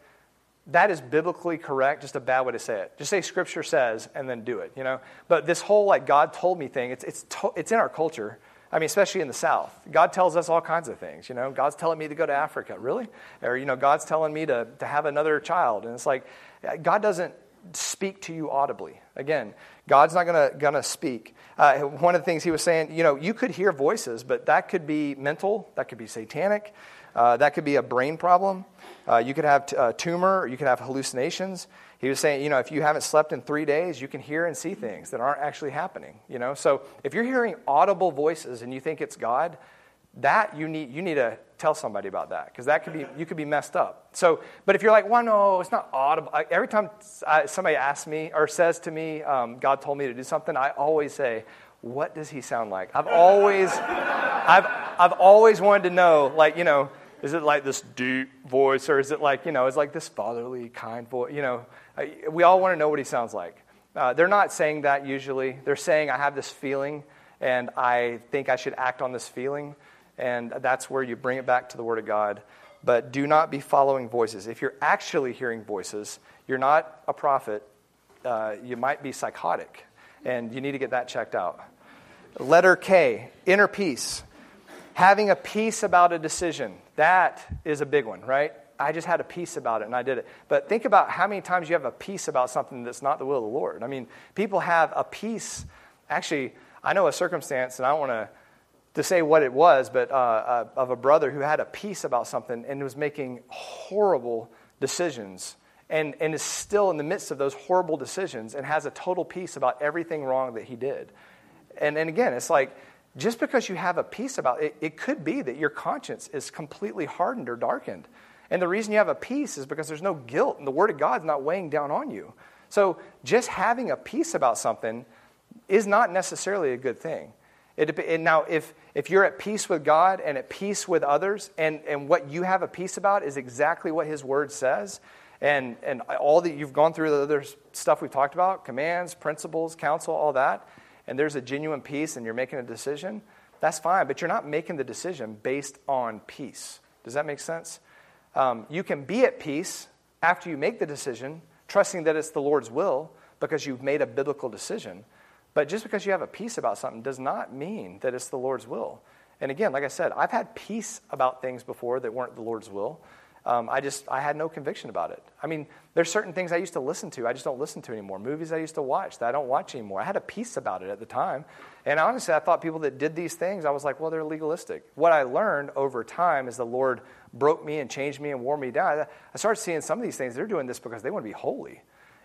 that is biblically correct, just a bad way to say it. Just say Scripture says and then do it, you know? But this whole, like, God told me thing, it's, it's, to, it's in our culture. I mean, especially in the South. God tells us all kinds of things, you know? God's telling me to go to Africa, really? Or, you know, God's telling me to, to have another child. And it's like, uh, God doesn't speak to you audibly. Again, God's not going to speak. Uh, one of the things he was saying, you know, you could hear voices, but that could be mental, that could be satanic, uh, that could be a brain problem. Uh, you could have t- a tumor, you could have hallucinations. He was saying, you know, if you haven't slept in three days, you can hear and see things that aren't actually happening. You know, so if you're hearing audible voices and you think it's God, that you need you need to tell somebody about that because that could be you could be messed up. So but if you're like well no it's not audible I, every time I, somebody asks me or says to me um, god told me to do something i always say what does he sound like? I've always i've i've always wanted to know like you know is it like this deep voice or is it like you know is like this fatherly kind voice you know? We all want to know what he sounds like. Uh, they're not saying that usually. They're saying i have this feeling and I think I should act on this feeling. And that's where you bring it back to the Word of God. But do not be following voices. If you're actually hearing voices, you're not a prophet. Uh, you might be psychotic, and you need to get that checked out. Letter K, inner peace. Having a peace about a decision. That is a big one, right? I just had a peace about it and I did it. But think about how many times you have a peace about something that's not the will of the Lord. I mean, people have a peace. Actually, I know a circumstance, and I don't want to to say what it was, but uh, uh, of a brother who had a peace about something and was making horrible decisions and, and is still in the midst of those horrible decisions and has a total peace about everything wrong that he did. And, and again, it's like just because you have a peace about it, it could be that your conscience is completely hardened or darkened. And the reason you have a peace is because there's no guilt and the Word of God's not weighing down on you. So just having a peace about something is not necessarily a good thing. It, now, if, if you're at peace with God and at peace with others, and, and what you have a peace about is exactly what His Word says, and, and all that you've gone through the other stuff we've talked about commands, principles, counsel, all that and there's a genuine peace and you're making a decision, that's fine. But you're not making the decision based on peace. Does that make sense? Um, you can be at peace after you make the decision, trusting that it's the Lord's will because you've made a biblical decision. But just because you have a peace about something does not mean that it's the Lord's will. And again, like I said, I've had peace about things before that weren't the Lord's will. Um, I just I had no conviction about it. I mean, there's certain things I used to listen to I just don't listen to anymore. Movies I used to watch that I don't watch anymore. I had a peace about it at the time, and honestly, I thought people that did these things, I was like, well, they're legalistic. What I learned over time is the Lord broke me and changed me and wore me down. I started seeing some of these things. They're doing this because they want to be holy.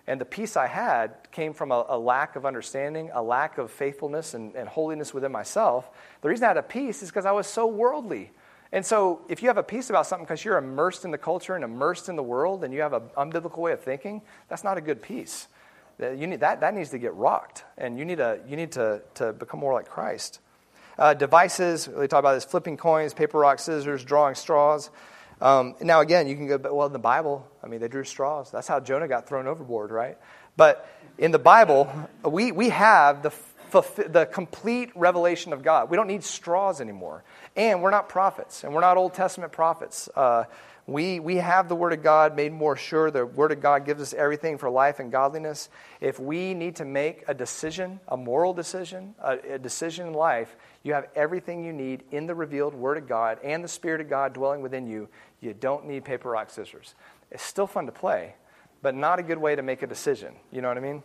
And the peace I had came from a, a, lack of understanding, a lack of faithfulness and, and holiness within myself. The reason I had a peace is because I was so worldly. And so, if you have a peace about something because you're immersed in the culture and immersed in the world and you have an unbiblical way of thinking, that's not a good peace. You need, that, that needs to get rocked, and you need, to, you need to, to become more like Christ. Uh, devices, we talk about this flipping coins, paper, rock, scissors, drawing straws. Um, now, again, you can go, well, in the Bible, I mean, they drew straws. That's how Jonah got thrown overboard, right? But in the Bible, we, we have the the complete revelation of God. We don't need straws anymore. And we're not prophets, and we're not Old Testament prophets. Uh, we, we have the Word of God made more sure. The Word of God gives us everything for life and godliness. If we need to make a decision, a moral decision, a, a decision in life, you have everything you need in the revealed Word of God and the Spirit of God dwelling within you. You don't need paper, rock, scissors. It's still fun to play, but not a good way to make a decision. You know what I mean?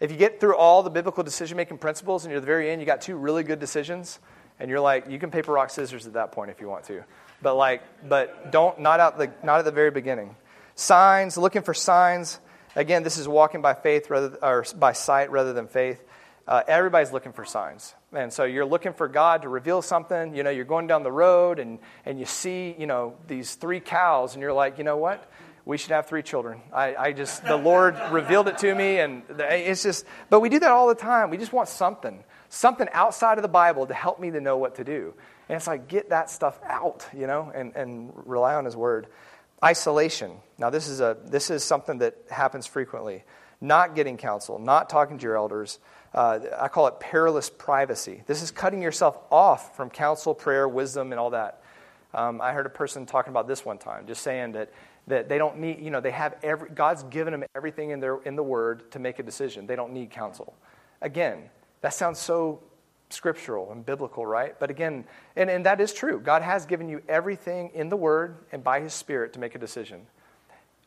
If you get through all the biblical decision making principles and you're at the very end, you got two really good decisions, and you're like, you can paper, rock, scissors at that point if you want to. But like, but don't, not, out the, not at the very beginning. Signs, looking for signs. Again, this is walking by faith rather, or by sight rather than faith. Uh, everybody's looking for signs. And so you're looking for God to reveal something. You know, you're going down the road and, and you see, you know, these three cows, and you're like, you know what? we should have three children. I, I, just, the Lord revealed it to me, and it's just, but we do that all the time. We just want something, something outside of the Bible to help me to know what to do. And it's like, get that stuff out, you know, and, and rely on His Word. Isolation. Now, this is, a, this is something that happens frequently. Not getting counsel, not talking to your elders. Uh, I call it perilous privacy. This is cutting yourself off from counsel, prayer, wisdom, and all that. Um, I heard a person talking about this one time, just saying that that they don't need, you know, they have every, God's given them everything in, their, in the Word to make a decision. They don't need counsel. Again, that sounds so scriptural and biblical, right? But again, and, and that is true. God has given you everything in the Word and by His Spirit to make a decision.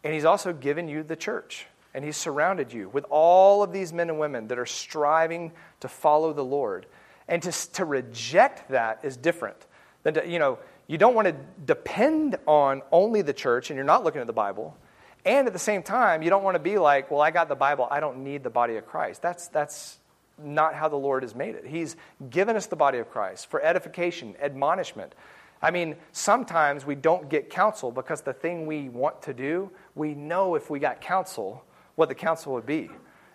And He's also given you the church. And He's surrounded you with all of these men and women that are striving to follow the Lord. And to, to reject that is different than to, you know, you don't want to depend on only the church and you're not looking at the Bible. And at the same time, you don't want to be like, well, I got the Bible, I don't need the body of Christ. That's, that's not how the Lord has made it. He's given us the body of Christ for edification, admonishment. I mean, sometimes we don't get counsel because the thing we want to do, we know if we got counsel what the counsel would be.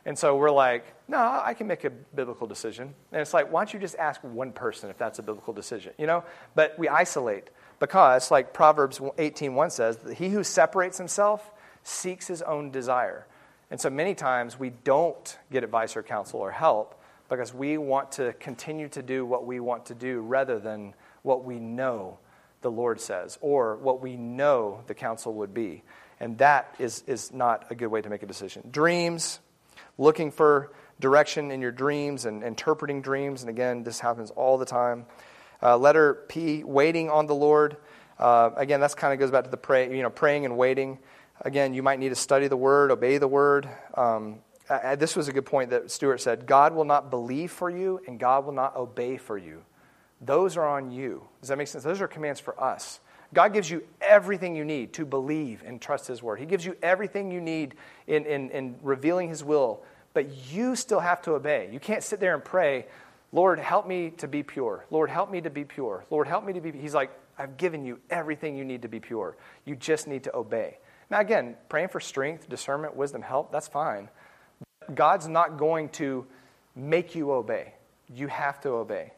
And so we're like, no, I can make a biblical decision. And it's like, why don't you just ask one person if that's a biblical decision, you know? But we isolate because, like Proverbs 18.1 says, he who separates himself seeks his own desire. And so many times we don't get advice or counsel or help because we want to continue to do what we want to do rather than what we know the Lord says or what we know the counsel would be. And that is, is not a good way to make a decision. Dreams, looking for direction in your dreams and interpreting dreams. And again, this happens all the time. Uh, letter P, waiting on the Lord. Uh, again, that kind of goes back to the pray, you know, praying and waiting. Again, you might need to study the word, obey the word. Um, this was a good point that Stuart said God will not believe for you, and God will not obey for you. Those are on you. Does that make sense? Those are commands for us. God gives you everything you need to believe and trust His word. He gives you everything you need in, in, in revealing His will, but you still have to obey. You can't sit there and pray, Lord, help me to be pure. Lord, help me to be pure. Lord, help me to be. He's like, I've given you everything you need to be pure. You just need to obey. Now, again, praying for strength, discernment, wisdom, help, that's fine. God's not going to make you obey. You have to obey.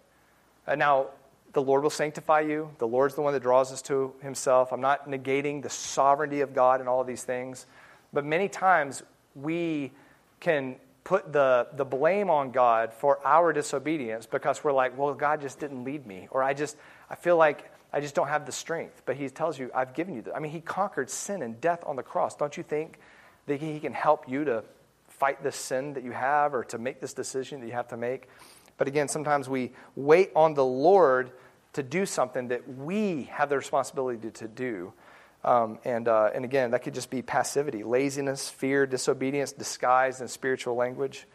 Uh, now, the Lord will sanctify you. The Lord's the one that draws us to Himself. I'm not negating the sovereignty of God and all of these things. But many times we can put the, the blame on God for our disobedience because we're like, well, God just didn't lead me. Or I just, I feel like I just don't have the strength. But He tells you, I've given you the. I mean, He conquered sin and death on the cross. Don't you think that He can help you to fight this sin that you have or to make this decision that you have to make? But again, sometimes we wait on the Lord to do something that we have the responsibility to do. Um, and, uh, and again, that could just be passivity, laziness, fear, disobedience, disguised in spiritual language.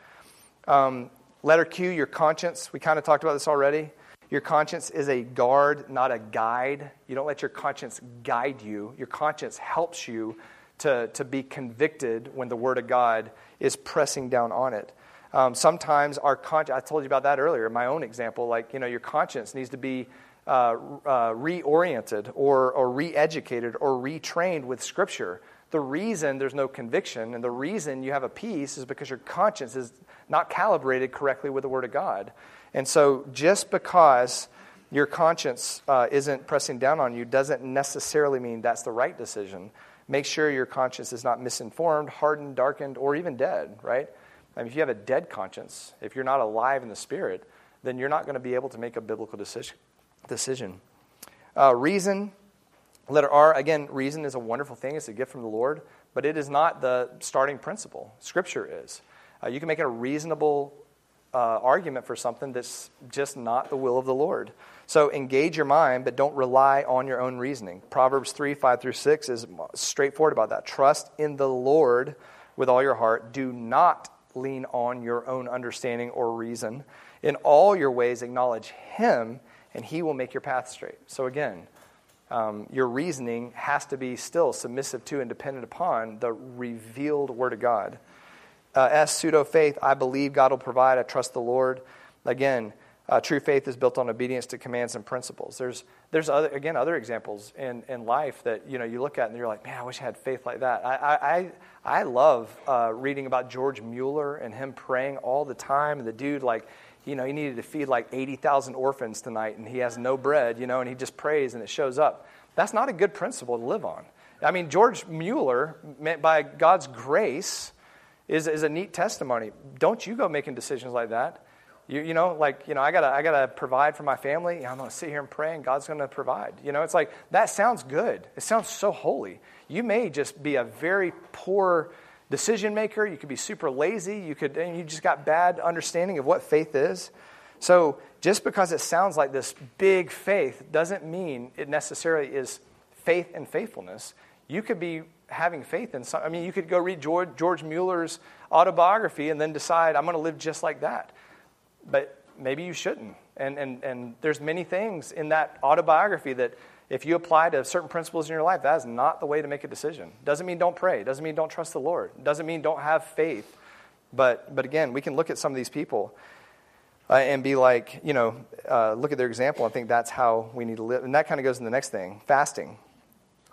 Um, letter Q, your conscience. We kind of talked about this already. Your conscience is a guard, not a guide. You don't let your conscience guide you. Your conscience helps you to, to be convicted when the Word of God is pressing down on it. Um, sometimes our conscience, I told you about that earlier, my own example, like, you know, your conscience needs to be uh, uh, reoriented or, or re educated or retrained with Scripture. The reason there's no conviction and the reason you have a peace is because your conscience is not calibrated correctly with the Word of God. And so just because your conscience uh, isn't pressing down on you doesn't necessarily mean that's the right decision. Make sure your conscience is not misinformed, hardened, darkened, or even dead, right? I mean, if you have a dead conscience, if you're not alive in the spirit, then you're not going to be able to make a biblical decision. Decision. Uh, reason, letter R, again, reason is a wonderful thing. It's a gift from the Lord, but it is not the starting principle. Scripture is. Uh, you can make a reasonable uh, argument for something that's just not the will of the Lord. So engage your mind, but don't rely on your own reasoning. Proverbs 3 5 through 6 is straightforward about that. Trust in the Lord with all your heart. Do not lean on your own understanding or reason. In all your ways, acknowledge Him, and He will make your path straight. So, again, um, your reasoning has to be still submissive to and dependent upon the revealed Word of God. Uh, S, pseudo faith, I believe God will provide, I trust the Lord. Again, uh, true faith is built on obedience to commands and principles. There's, there's other, again, other examples in, in life that, you know, you look at and you're like, man, I wish I had faith like that. I, I, I love uh, reading about George Mueller and him praying all the time. And the dude, like, you know, he needed to feed like 80,000 orphans tonight and he has no bread, you know, and he just prays and it shows up. That's not a good principle to live on. I mean, George Mueller, by God's grace, is, is a neat testimony. Don't you go making decisions like that. You, you know, like, you know, I gotta, I gotta provide for my family. I'm gonna sit here and pray and God's gonna provide. You know, it's like, that sounds good. It sounds so holy. You may just be a very poor decision maker. You could be super lazy. You could, and you just got bad understanding of what faith is. So just because it sounds like this big faith doesn't mean it necessarily is faith and faithfulness. You could be having faith in some, I mean, you could go read George, George Mueller's autobiography and then decide, I'm going to live just like that but maybe you shouldn't. And, and, and there's many things in that autobiography that if you apply to certain principles in your life, that is not the way to make a decision. Doesn't mean don't pray. Doesn't mean don't trust the Lord. Doesn't mean don't have faith. But, but again, we can look at some of these people uh, and be like, you know, uh, look at their example and think that's how we need to live. And that kind of goes in the next thing fasting.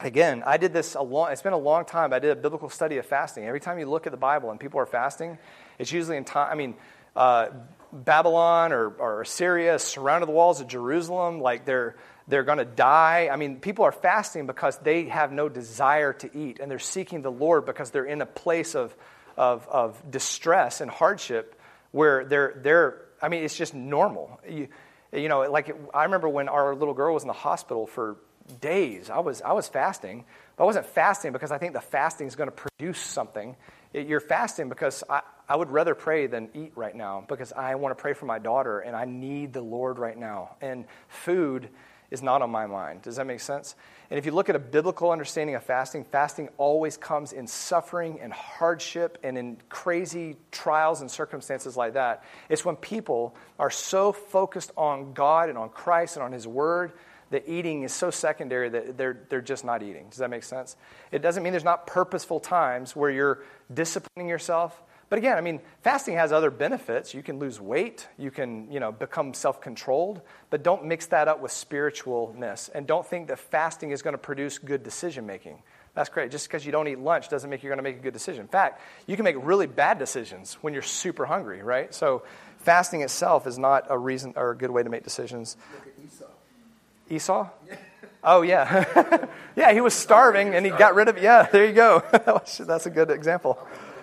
Again, I did this a long, it's been a long time. I did a biblical study of fasting. Every time you look at the Bible and people are fasting, it's usually in time, I mean, uh, Babylon or, or Assyria surrounded the walls of Jerusalem, like they're, they're going to die. I mean, people are fasting because they have no desire to eat, and they're seeking the Lord because they're in a place of, of, of distress and hardship where they're, they're I mean, it's just normal. You, you know, like it, I remember when our little girl was in the hospital for days. I was I was fasting, but I wasn't fasting because I think the fasting is going to produce something. It, you're fasting because I, I would rather pray than eat right now because I want to pray for my daughter and I need the Lord right now. And food is not on my mind. Does that make sense? And if you look at a biblical understanding of fasting, fasting always comes in suffering and hardship and in crazy trials and circumstances like that. It's when people are so focused on God and on Christ and on His Word that eating is so secondary that they're, they're just not eating. Does that make sense? It doesn't mean there's not purposeful times where you're disciplining yourself. But again, I mean, fasting has other benefits. You can lose weight, you can, you know, become self-controlled, but don't mix that up with spiritualness and don't think that fasting is going to produce good decision making. That's great. Just because you don't eat lunch doesn't make you're going to make a good decision. In fact, you can make really bad decisions when you're super hungry, right? So, fasting itself is not a reason or a good way to make decisions. Look at Esau. Esau? Oh yeah, yeah. He was starving and he got rid of. Yeah, there you go. That's a good example.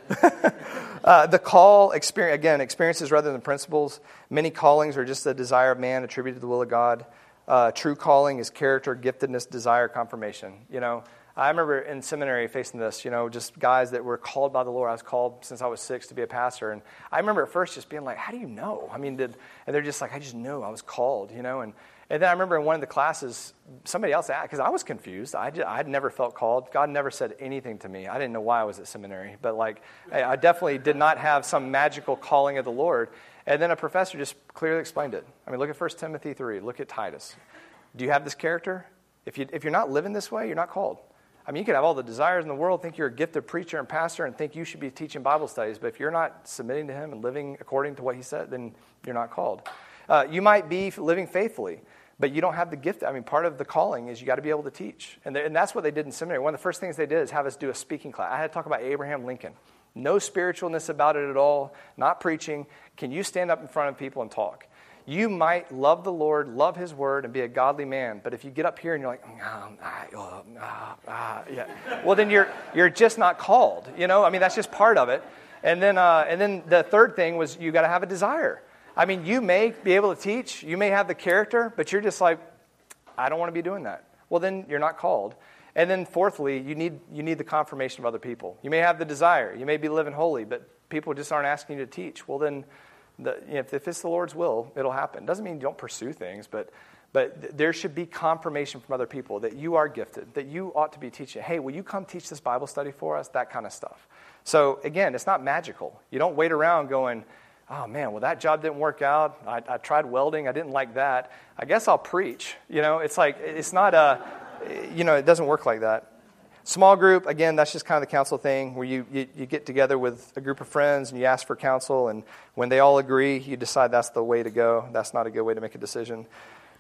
uh, the call, experience, again, experiences rather than principles. Many callings are just the desire of man attributed to the will of God. Uh, true calling is character, giftedness, desire, confirmation. You know, I remember in seminary facing this, you know, just guys that were called by the Lord. I was called since I was six to be a pastor. And I remember at first just being like, how do you know? I mean, did, and they're just like, I just knew I was called, you know, and and then I remember in one of the classes, somebody else asked, because I was confused. I I'd never felt called. God never said anything to me. I didn't know why I was at seminary, but like, I definitely did not have some magical calling of the Lord. And then a professor just clearly explained it. I mean, look at 1 Timothy 3, look at Titus. Do you have this character? If, you, if you're not living this way, you're not called. I mean, you could have all the desires in the world, think you're a gifted preacher and pastor, and think you should be teaching Bible studies, but if you're not submitting to Him and living according to what He said, then you're not called. Uh, you might be living faithfully but you don't have the gift. I mean, part of the calling is you got to be able to teach. And, and that's what they did in seminary. One of the first things they did is have us do a speaking class. I had to talk about Abraham Lincoln. No spiritualness about it at all, not preaching. Can you stand up in front of people and talk? You might love the Lord, love His word, and be a godly man, but if you get up here and you're like, ah, ah, ah, ah yeah, well, then you're, you're just not called. You know, I mean, that's just part of it. And then, uh, and then the third thing was you got to have a desire. I mean, you may be able to teach, you may have the character, but you're just like, I don't want to be doing that. Well, then you're not called. And then, fourthly, you need, you need the confirmation of other people. You may have the desire, you may be living holy, but people just aren't asking you to teach. Well, then, the, you know, if, if it's the Lord's will, it'll happen. Doesn't mean you don't pursue things, but, but there should be confirmation from other people that you are gifted, that you ought to be teaching. Hey, will you come teach this Bible study for us? That kind of stuff. So, again, it's not magical. You don't wait around going, oh man, well, that job didn't work out. I, I, tried welding, I didn't like that. I guess I'll preach. You know, it's like, it's not a, you know, it doesn't work like that. Small group, again, that's just kind of the counsel thing where you, you, you, get together with a group of friends and you ask for counsel, and when they all agree, you decide that's the way to go. That's not a good way to make a decision.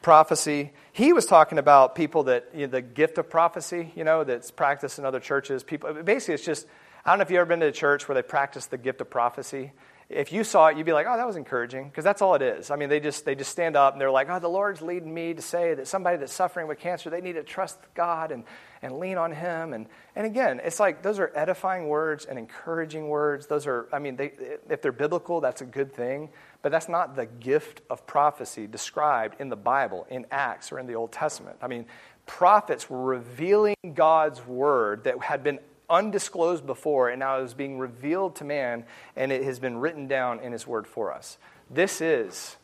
Prophecy, he was talking about people that, you know, the gift of prophecy, you know, that's practiced in other churches. People, basically, it's just, I don't know if you've ever been to a church where they practice the gift of prophecy if you saw it, you'd be like, oh, that was encouraging, because that's all it is. I mean, they just, they just stand up and they're like, oh, the Lord's leading me to say that somebody that's suffering with cancer, they need to trust God and, and lean on Him. And, and again, it's like those are edifying words and encouraging words. Those are, I mean, they, if they're biblical, that's a good thing, but that's not the gift of prophecy described in the Bible, in Acts, or in the Old Testament. I mean, prophets were revealing God's word that had been undisclosed before, and now it is being revealed to man, and it has been written down in his word for us. This is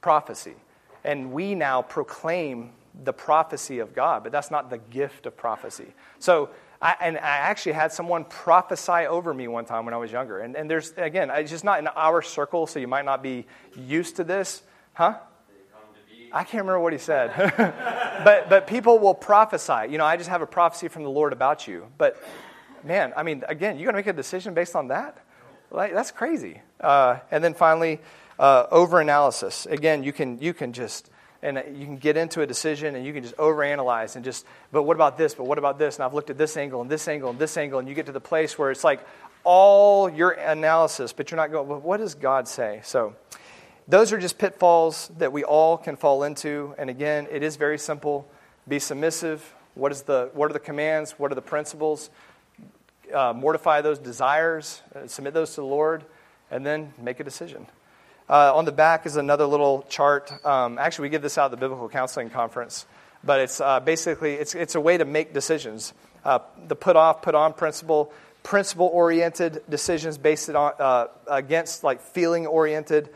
prophecy. And we now proclaim the prophecy of God, but that's not the gift of prophecy. So, I, and I actually had someone prophesy over me one time when I was younger. And, and there's, again, it's just not in our circle, so you might not be used to this. Huh? I can't remember what he said. but, but people will prophesy. You know, I just have a prophecy from the Lord about you. But man, I mean, again, you're going to make a decision based on that? Like, that's crazy. Uh, and then finally, uh, over-analysis. Again, you can, you can just, and you can get into a decision and you can just overanalyze and just, but what about this? But what about this? And I've looked at this angle and this angle and this angle, and you get to the place where it's like all your analysis, but you're not going, well, what does God say? So, those are just pitfalls that we all can fall into. And again, it is very simple. Be submissive. What, is the, what are the commands? What are the principles? Uh, mortify those desires, uh, submit those to the Lord, and then make a decision. Uh, on the back is another little chart. Um, actually, we give this out at the Biblical Counseling Conference, but it's uh, basically it's, it's a way to make decisions. Uh, the put off, put on principle, principle oriented decisions based on uh, against like feeling oriented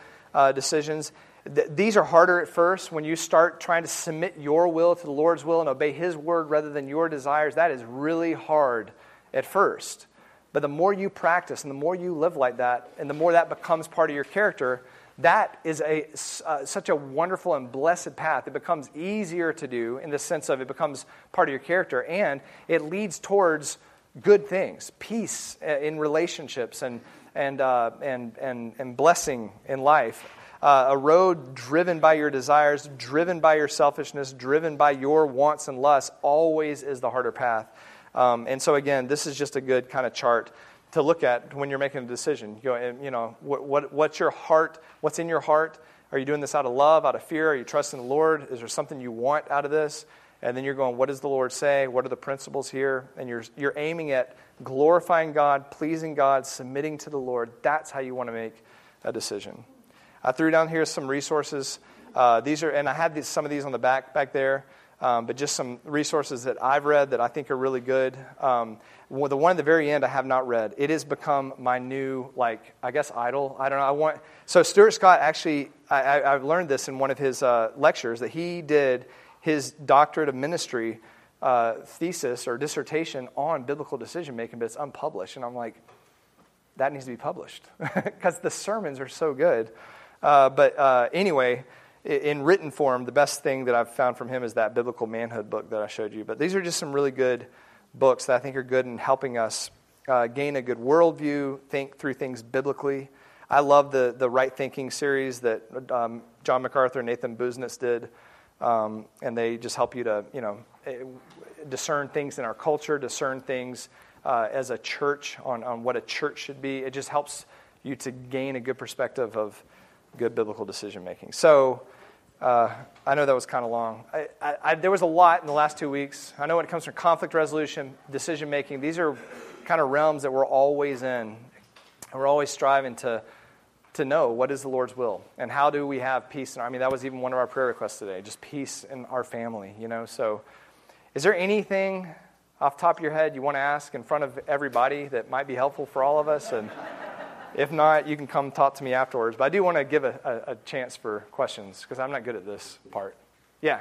decisions. Th- these are harder at first when you start trying to submit your will to the Lord's will and obey His word rather than your desires. That is really hard at first. But the more you practice and the more you live like that, and the more that becomes part of your character, that is a, uh, such a wonderful and blessed path. It becomes easier to do in the sense of it becomes part of your character, and it leads towards good things, peace uh, in relationships, and, and, uh, and, and, and blessing in life. Uh, a road driven by your desires, driven by your selfishness, driven by your wants and lusts, always is the harder path. Um, and so, again, this is just a good kind of chart to look at when you're making a decision. You, you know, what, what, what's your heart? What's in your heart? Are you doing this out of love, out of fear? Are you trusting the Lord? Is there something you want out of this? And then you're going, what does the Lord say? What are the principles here? And you're, you're aiming at glorifying God, pleasing God, submitting to the Lord. That's how you want to make a decision. I threw down here some resources. Uh, these are, and I had these, some of these on the back back there um, but just some resources that I've read that I think are really good. Um, the one at the very end I have not read. It has become my new, like, I guess, idol. I don't know. I want so Stuart Scott actually. I, I, have learned this in one of his uh, lectures that he did his doctorate of ministry uh, thesis or dissertation on biblical decision making, but it's unpublished. And I'm like, that needs to be published because the sermons are so good. Uh, but uh, anyway, in written form, the best thing that I've found from him is that biblical manhood book that I showed you. But these are just some really good books that I think are good in helping us uh, gain a good worldview, think through things biblically. I love the, the Right Thinking series that um, John MacArthur and Nathan Busenitz did. Um, and they just help you to, you know, eh, discern things in our culture, discern things uh, as a church on, on what a church should be. It just helps you to gain a good perspective of good biblical decision making. So, uh, I know that was kind of long. I, I, I, there was a lot in the last two weeks. I know when it comes to conflict resolution, decision making, these are kind of realms that we're always in. And we're always striving to, to know what is the Lord's will and how do we have peace. In our, I mean, that was even one of our prayer requests today, just peace in our family, you know. So, is there anything off the top of your head you want to ask in front of everybody that might be helpful for all of us? And if not, you can come talk to me afterwards. But I do want to give a, a, a chance for questions because I'm not good at this part. Yeah.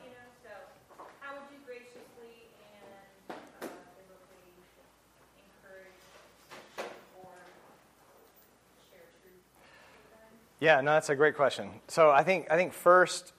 Yeah, no, that's a great question. So I think I think first,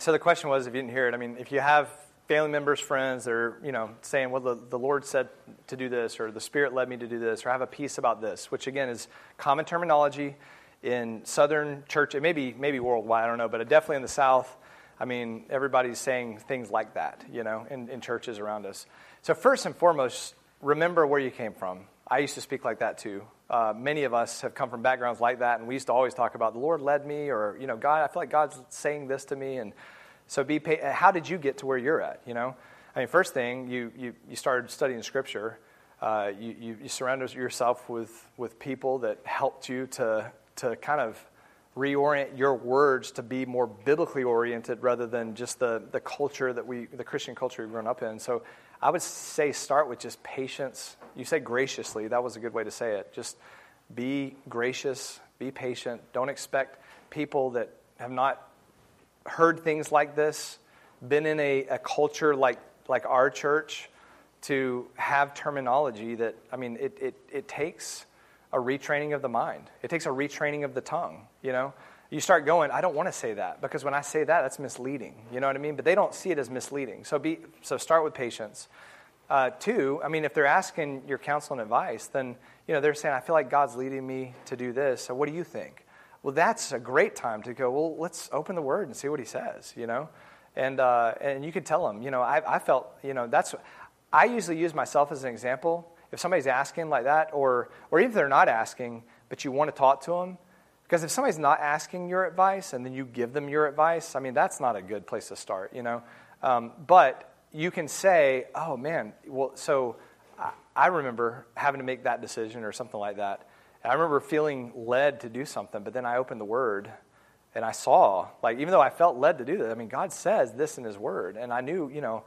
so the question was, if you didn't hear it, I mean, if you have family members, friends that are, you know, saying, well, the, the Lord said to do this, or the Spirit led me to do this, or I have a peace about this, which again is common terminology in Southern church, it may be maybe worldwide, I don't know, but definitely in the South. I mean, everybody's saying things like that, you know, in, in churches around us. So first and foremost, remember where you came from. I used to speak like that too. Uh, many of us have come from backgrounds like that, and we used to always talk about the Lord led me, or you know, God, I feel like God's saying this to me, and so be. Pay- how did you get to where you're at? You know, I mean, first thing you you, you started studying Scripture. Uh, you, you, you surrounded yourself with with people that helped you to to kind of reorient your words to be more biblically oriented rather than just the, the culture that we, the Christian culture we've grown up in. So I would say start with just patience. You say graciously, that was a good way to say it. Just be gracious, be patient. Don't expect people that have not heard things like this, been in a, a culture like, like our church, to have terminology that, I mean, it, it, it takes a retraining of the mind. It takes a retraining of the tongue, you know? You start going, I don't want to say that because when I say that, that's misleading. You know what I mean? But they don't see it as misleading. So, be, so start with patience. Uh, two, I mean, if they're asking your counsel and advice, then you know they're saying, I feel like God's leading me to do this. So, what do you think? Well, that's a great time to go. Well, let's open the Word and see what He says. You know, and uh, and you could tell them. You know, I, I felt. You know, that's. I usually use myself as an example. If somebody's asking like that, or or even if they're not asking, but you want to talk to them, because if somebody's not asking your advice and then you give them your advice, I mean, that's not a good place to start, you know. Um, but you can say, oh man, well, so I remember having to make that decision or something like that. And I remember feeling led to do something, but then I opened the Word and I saw, like, even though I felt led to do that, I mean, God says this in His Word. And I knew, you know,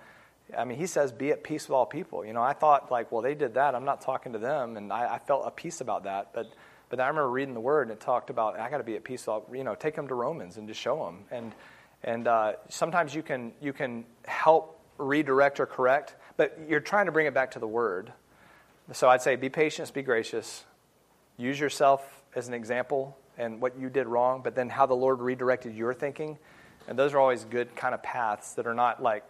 I mean, He says, be at peace with all people. You know, I thought, like, well, they did that. I'm not talking to them. And I, I felt a peace about that. But but I remember reading the word and it talked about I got to be at peace. So you know, take them to Romans and just show them. And and uh, sometimes you can you can help redirect or correct, but you're trying to bring it back to the word. So I'd say be patient, be gracious. Use yourself as an example and what you did wrong, but then how the Lord redirected your thinking. And those are always good kind of paths that are not like,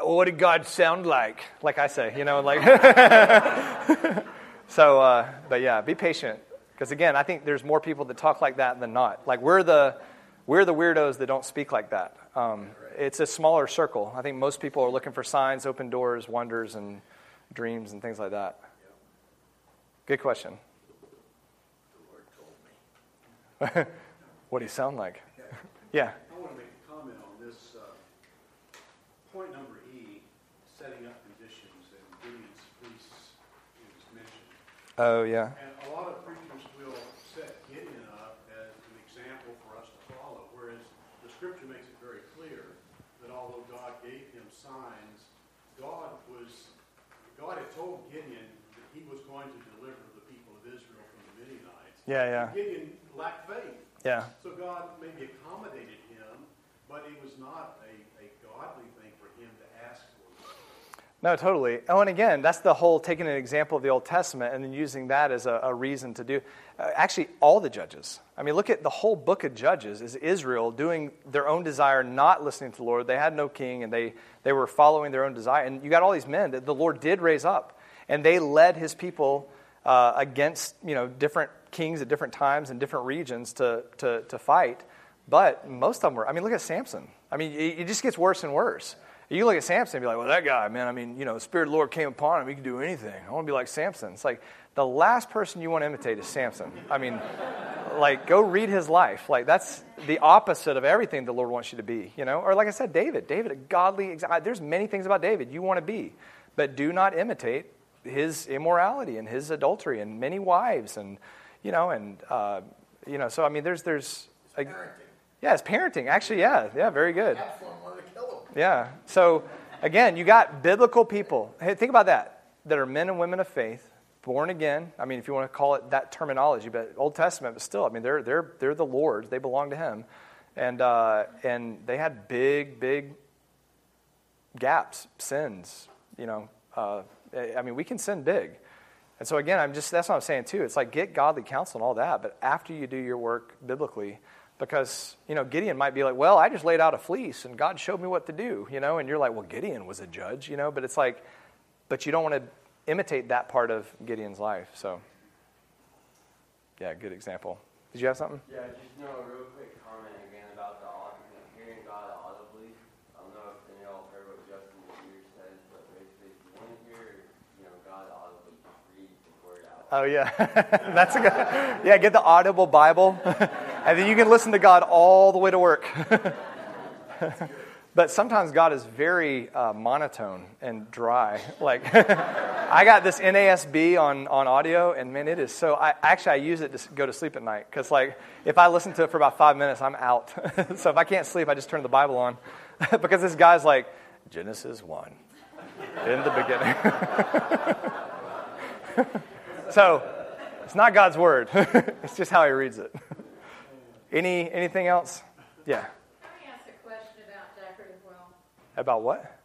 what did God sound like? Like I say, you know, like. So, uh, but yeah, be patient. Because again, I think there's more people that talk like that than not. Like we're the, we're the weirdos that don't speak like that. Um, it's a smaller circle. I think most people are looking for signs, open doors, wonders, and dreams and things like that. Good question. what do you sound like? yeah. I want to make a comment on this uh, point number E, setting up Oh, yeah. And a lot of preachers will set Gideon up as an example for us to follow, whereas the scripture makes it very clear that although God gave him signs, God was God had told Gideon that he was going to deliver the people of Israel from the Midianites. Yeah, yeah. And Gideon lacked faith. Yeah. So God maybe accommodated him, but it was not a, a godly thing for him to ask no, totally. Oh, and again, that's the whole taking an example of the Old Testament and then using that as a, a reason to do. Uh, actually, all the judges. I mean, look at the whole book of Judges is Israel doing their own desire, not listening to the Lord. They had no king and they, they were following their own desire. And you got all these men that the Lord did raise up, and they led his people uh, against you know different kings at different times and different regions to, to, to fight. But most of them were, I mean, look at Samson. I mean, it, it just gets worse and worse. You look at Samson and be like, well, that guy, man, I mean, you know, the Spirit of the Lord came upon him. He could do anything. I want to be like Samson. It's like the last person you want to imitate is Samson. I mean, like, go read his life. Like, that's the opposite of everything the Lord wants you to be, you know? Or, like I said, David. David, a godly, there's many things about David you want to be, but do not imitate his immorality and his adultery and many wives and, you know, and, uh, you know, so, I mean, there's, there's, a, yeah, it's parenting. Actually, yeah, yeah, very good. Yeah. So, again, you got biblical people. Hey, think about that. That are men and women of faith, born again. I mean, if you want to call it that terminology, but Old Testament, but still, I mean, they're, they're, they're the Lord's. They belong to Him. And, uh, and they had big, big gaps, sins. You know, uh, I mean, we can sin big. And so, again, I'm just, that's what I'm saying too. It's like get godly counsel and all that, but after you do your work biblically, because, you know, Gideon might be like, well, I just laid out a fleece and God showed me what to do, you know, and you're like, well, Gideon was a judge, you know, but it's like, but you don't want to imitate that part of Gideon's life. So, yeah, good example. Did you have something? Yeah, just know a real quick comment again about the hearing God audibly. I don't know if any of y'all heard what Justin Peters says, but basically, if you want to hear, you know, God audibly, read the word out. Oh yeah, that's a good. Yeah, get the Audible Bible. and then you can listen to God all the way to work. but sometimes God is very uh, monotone and dry. Like, I got this NASB on, on audio, and man, it is so. I actually I use it to go to sleep at night because, like, if I listen to it for about five minutes, I'm out. so if I can't sleep, I just turn the Bible on because this guy's like Genesis one in the beginning. so it's not God's word. it's just how he reads it. Any anything else? Yeah. Can I ask a question about decretive well? About what?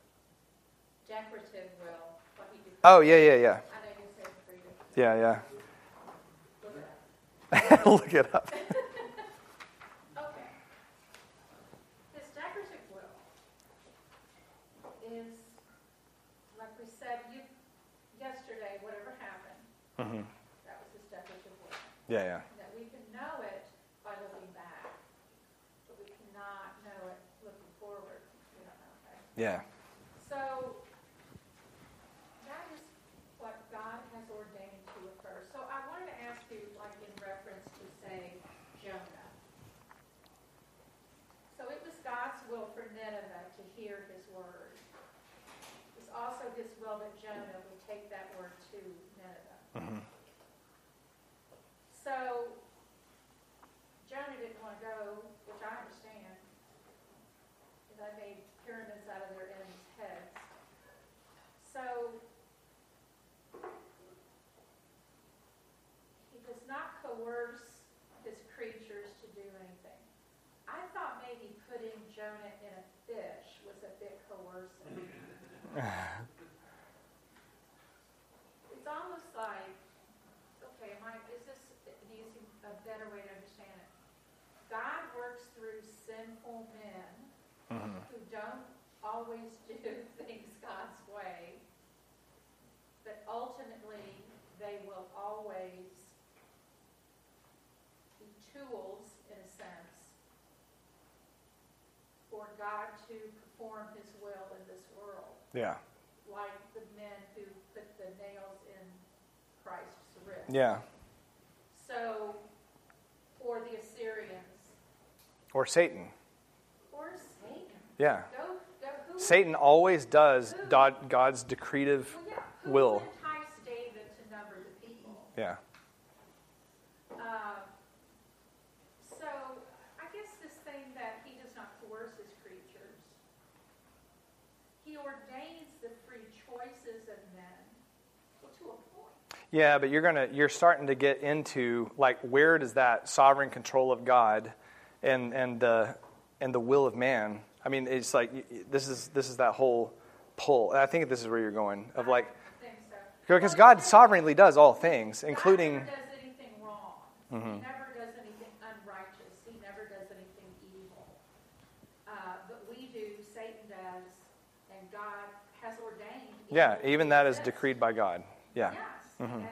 Decretive well. What oh yeah yeah yeah. I know you said. Yeah yeah. Look it up. okay. This decretive will is, like we said yesterday, whatever happened, Mhm. that was decretive will. Yeah, yeah. Yeah. So that is what God has ordained to occur. So I wanted to ask you, like in reference to, say, Jonah. So it was God's will for Nineveh to hear his word. It was also his will that Jonah would take that word to Nineveh. hmm So Jonah didn't want to go, which I understand, because I made pyramids out of their enemies' heads. So he does not coerce his creatures to do anything. I thought maybe putting Jonah in a fish was a bit coercive. It's almost like, okay, am I, is this an easy, a better way to understand it? God works through sinful men hmm who don't always do things God's way, but ultimately they will always be tools, in a sense, for God to perform His will in this world Yeah. like the men who put the nails in Christ's wrist. Yeah. So, or the Assyrians, Or Satan. or Satan. Yeah. Go, go, who, Satan always does God- God's decretive well, yeah, who will. would entice David to number the people? Yeah. Uh, so, I guess this thing that he does not coerce his creatures, he ordains the free choices of men well, to a point. Yeah, but you're gonna you're starting to get into like where does that sovereign control of God and and the and the will of man? I mean, it's like this is this is that whole pull. And I think this is where you're going of like so. because God sovereignly does all things, including God never does anything wrong. Mhm. He never does anything unrighteous. He never does anything evil. Uh, but we do, Satan does, and God has ordained. yeah, even that is decreed by God. Yeah. Yes. Mhm. And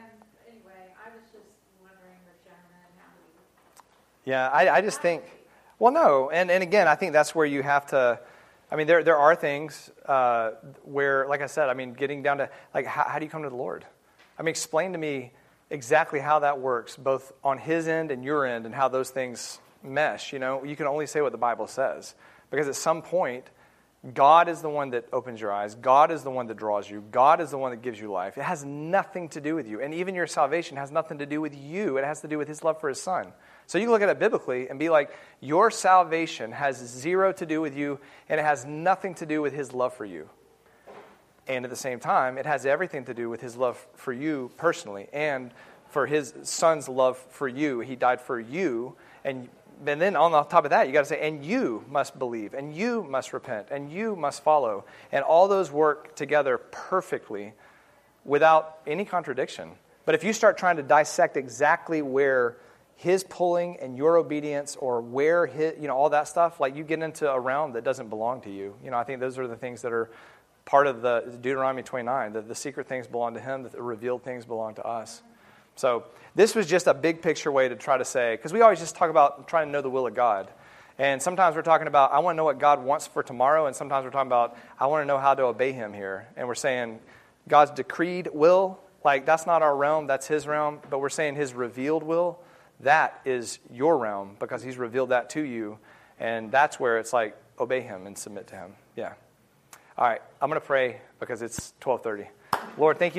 anyway, I was just wondering with Jonah how he. Yeah, I, I just think, well, no, and, and again, I think that's where you have to. I mean, there there are things uh, where, like I said, I mean, getting down to like, how, how do you come to the Lord? I mean, explain to me exactly how that works, both on His end and your end, and how those things mesh. You know, you can only say what the Bible says, because at some point, God is the one that opens your eyes. God is the one that draws you. God is the one that gives you life. It has nothing to do with you. And even your salvation has nothing to do with you. It has to do with His love for His Son. So you can look at it biblically and be like, your salvation has zero to do with you, and it has nothing to do with His love for you. And at the same time, it has everything to do with His love for you personally and for His Son's love for you. He died for you, and and then on the top of that, you got to say, and you must believe, and you must repent, and you must follow. And all those work together perfectly without any contradiction. But if you start trying to dissect exactly where his pulling and your obedience or where his, you know, all that stuff, like you get into a realm that doesn't belong to you. You know, I think those are the things that are part of the Deuteronomy 29. The, the secret things belong to him, the revealed things belong to us. So this was just a big picture way to try to say, because we always just talk about trying to know the will of God. And sometimes we're talking about, I want to know what God wants for tomorrow. And sometimes we're talking about, I want to know how to obey him here. And we're saying, God's decreed will, like that's not our realm, that's his realm. But we're saying his revealed will, that is your realm because he's revealed that to you. And that's where it's like, obey him and submit to him. Yeah. All right, I'm going to pray because it's 1230. Lord, thank you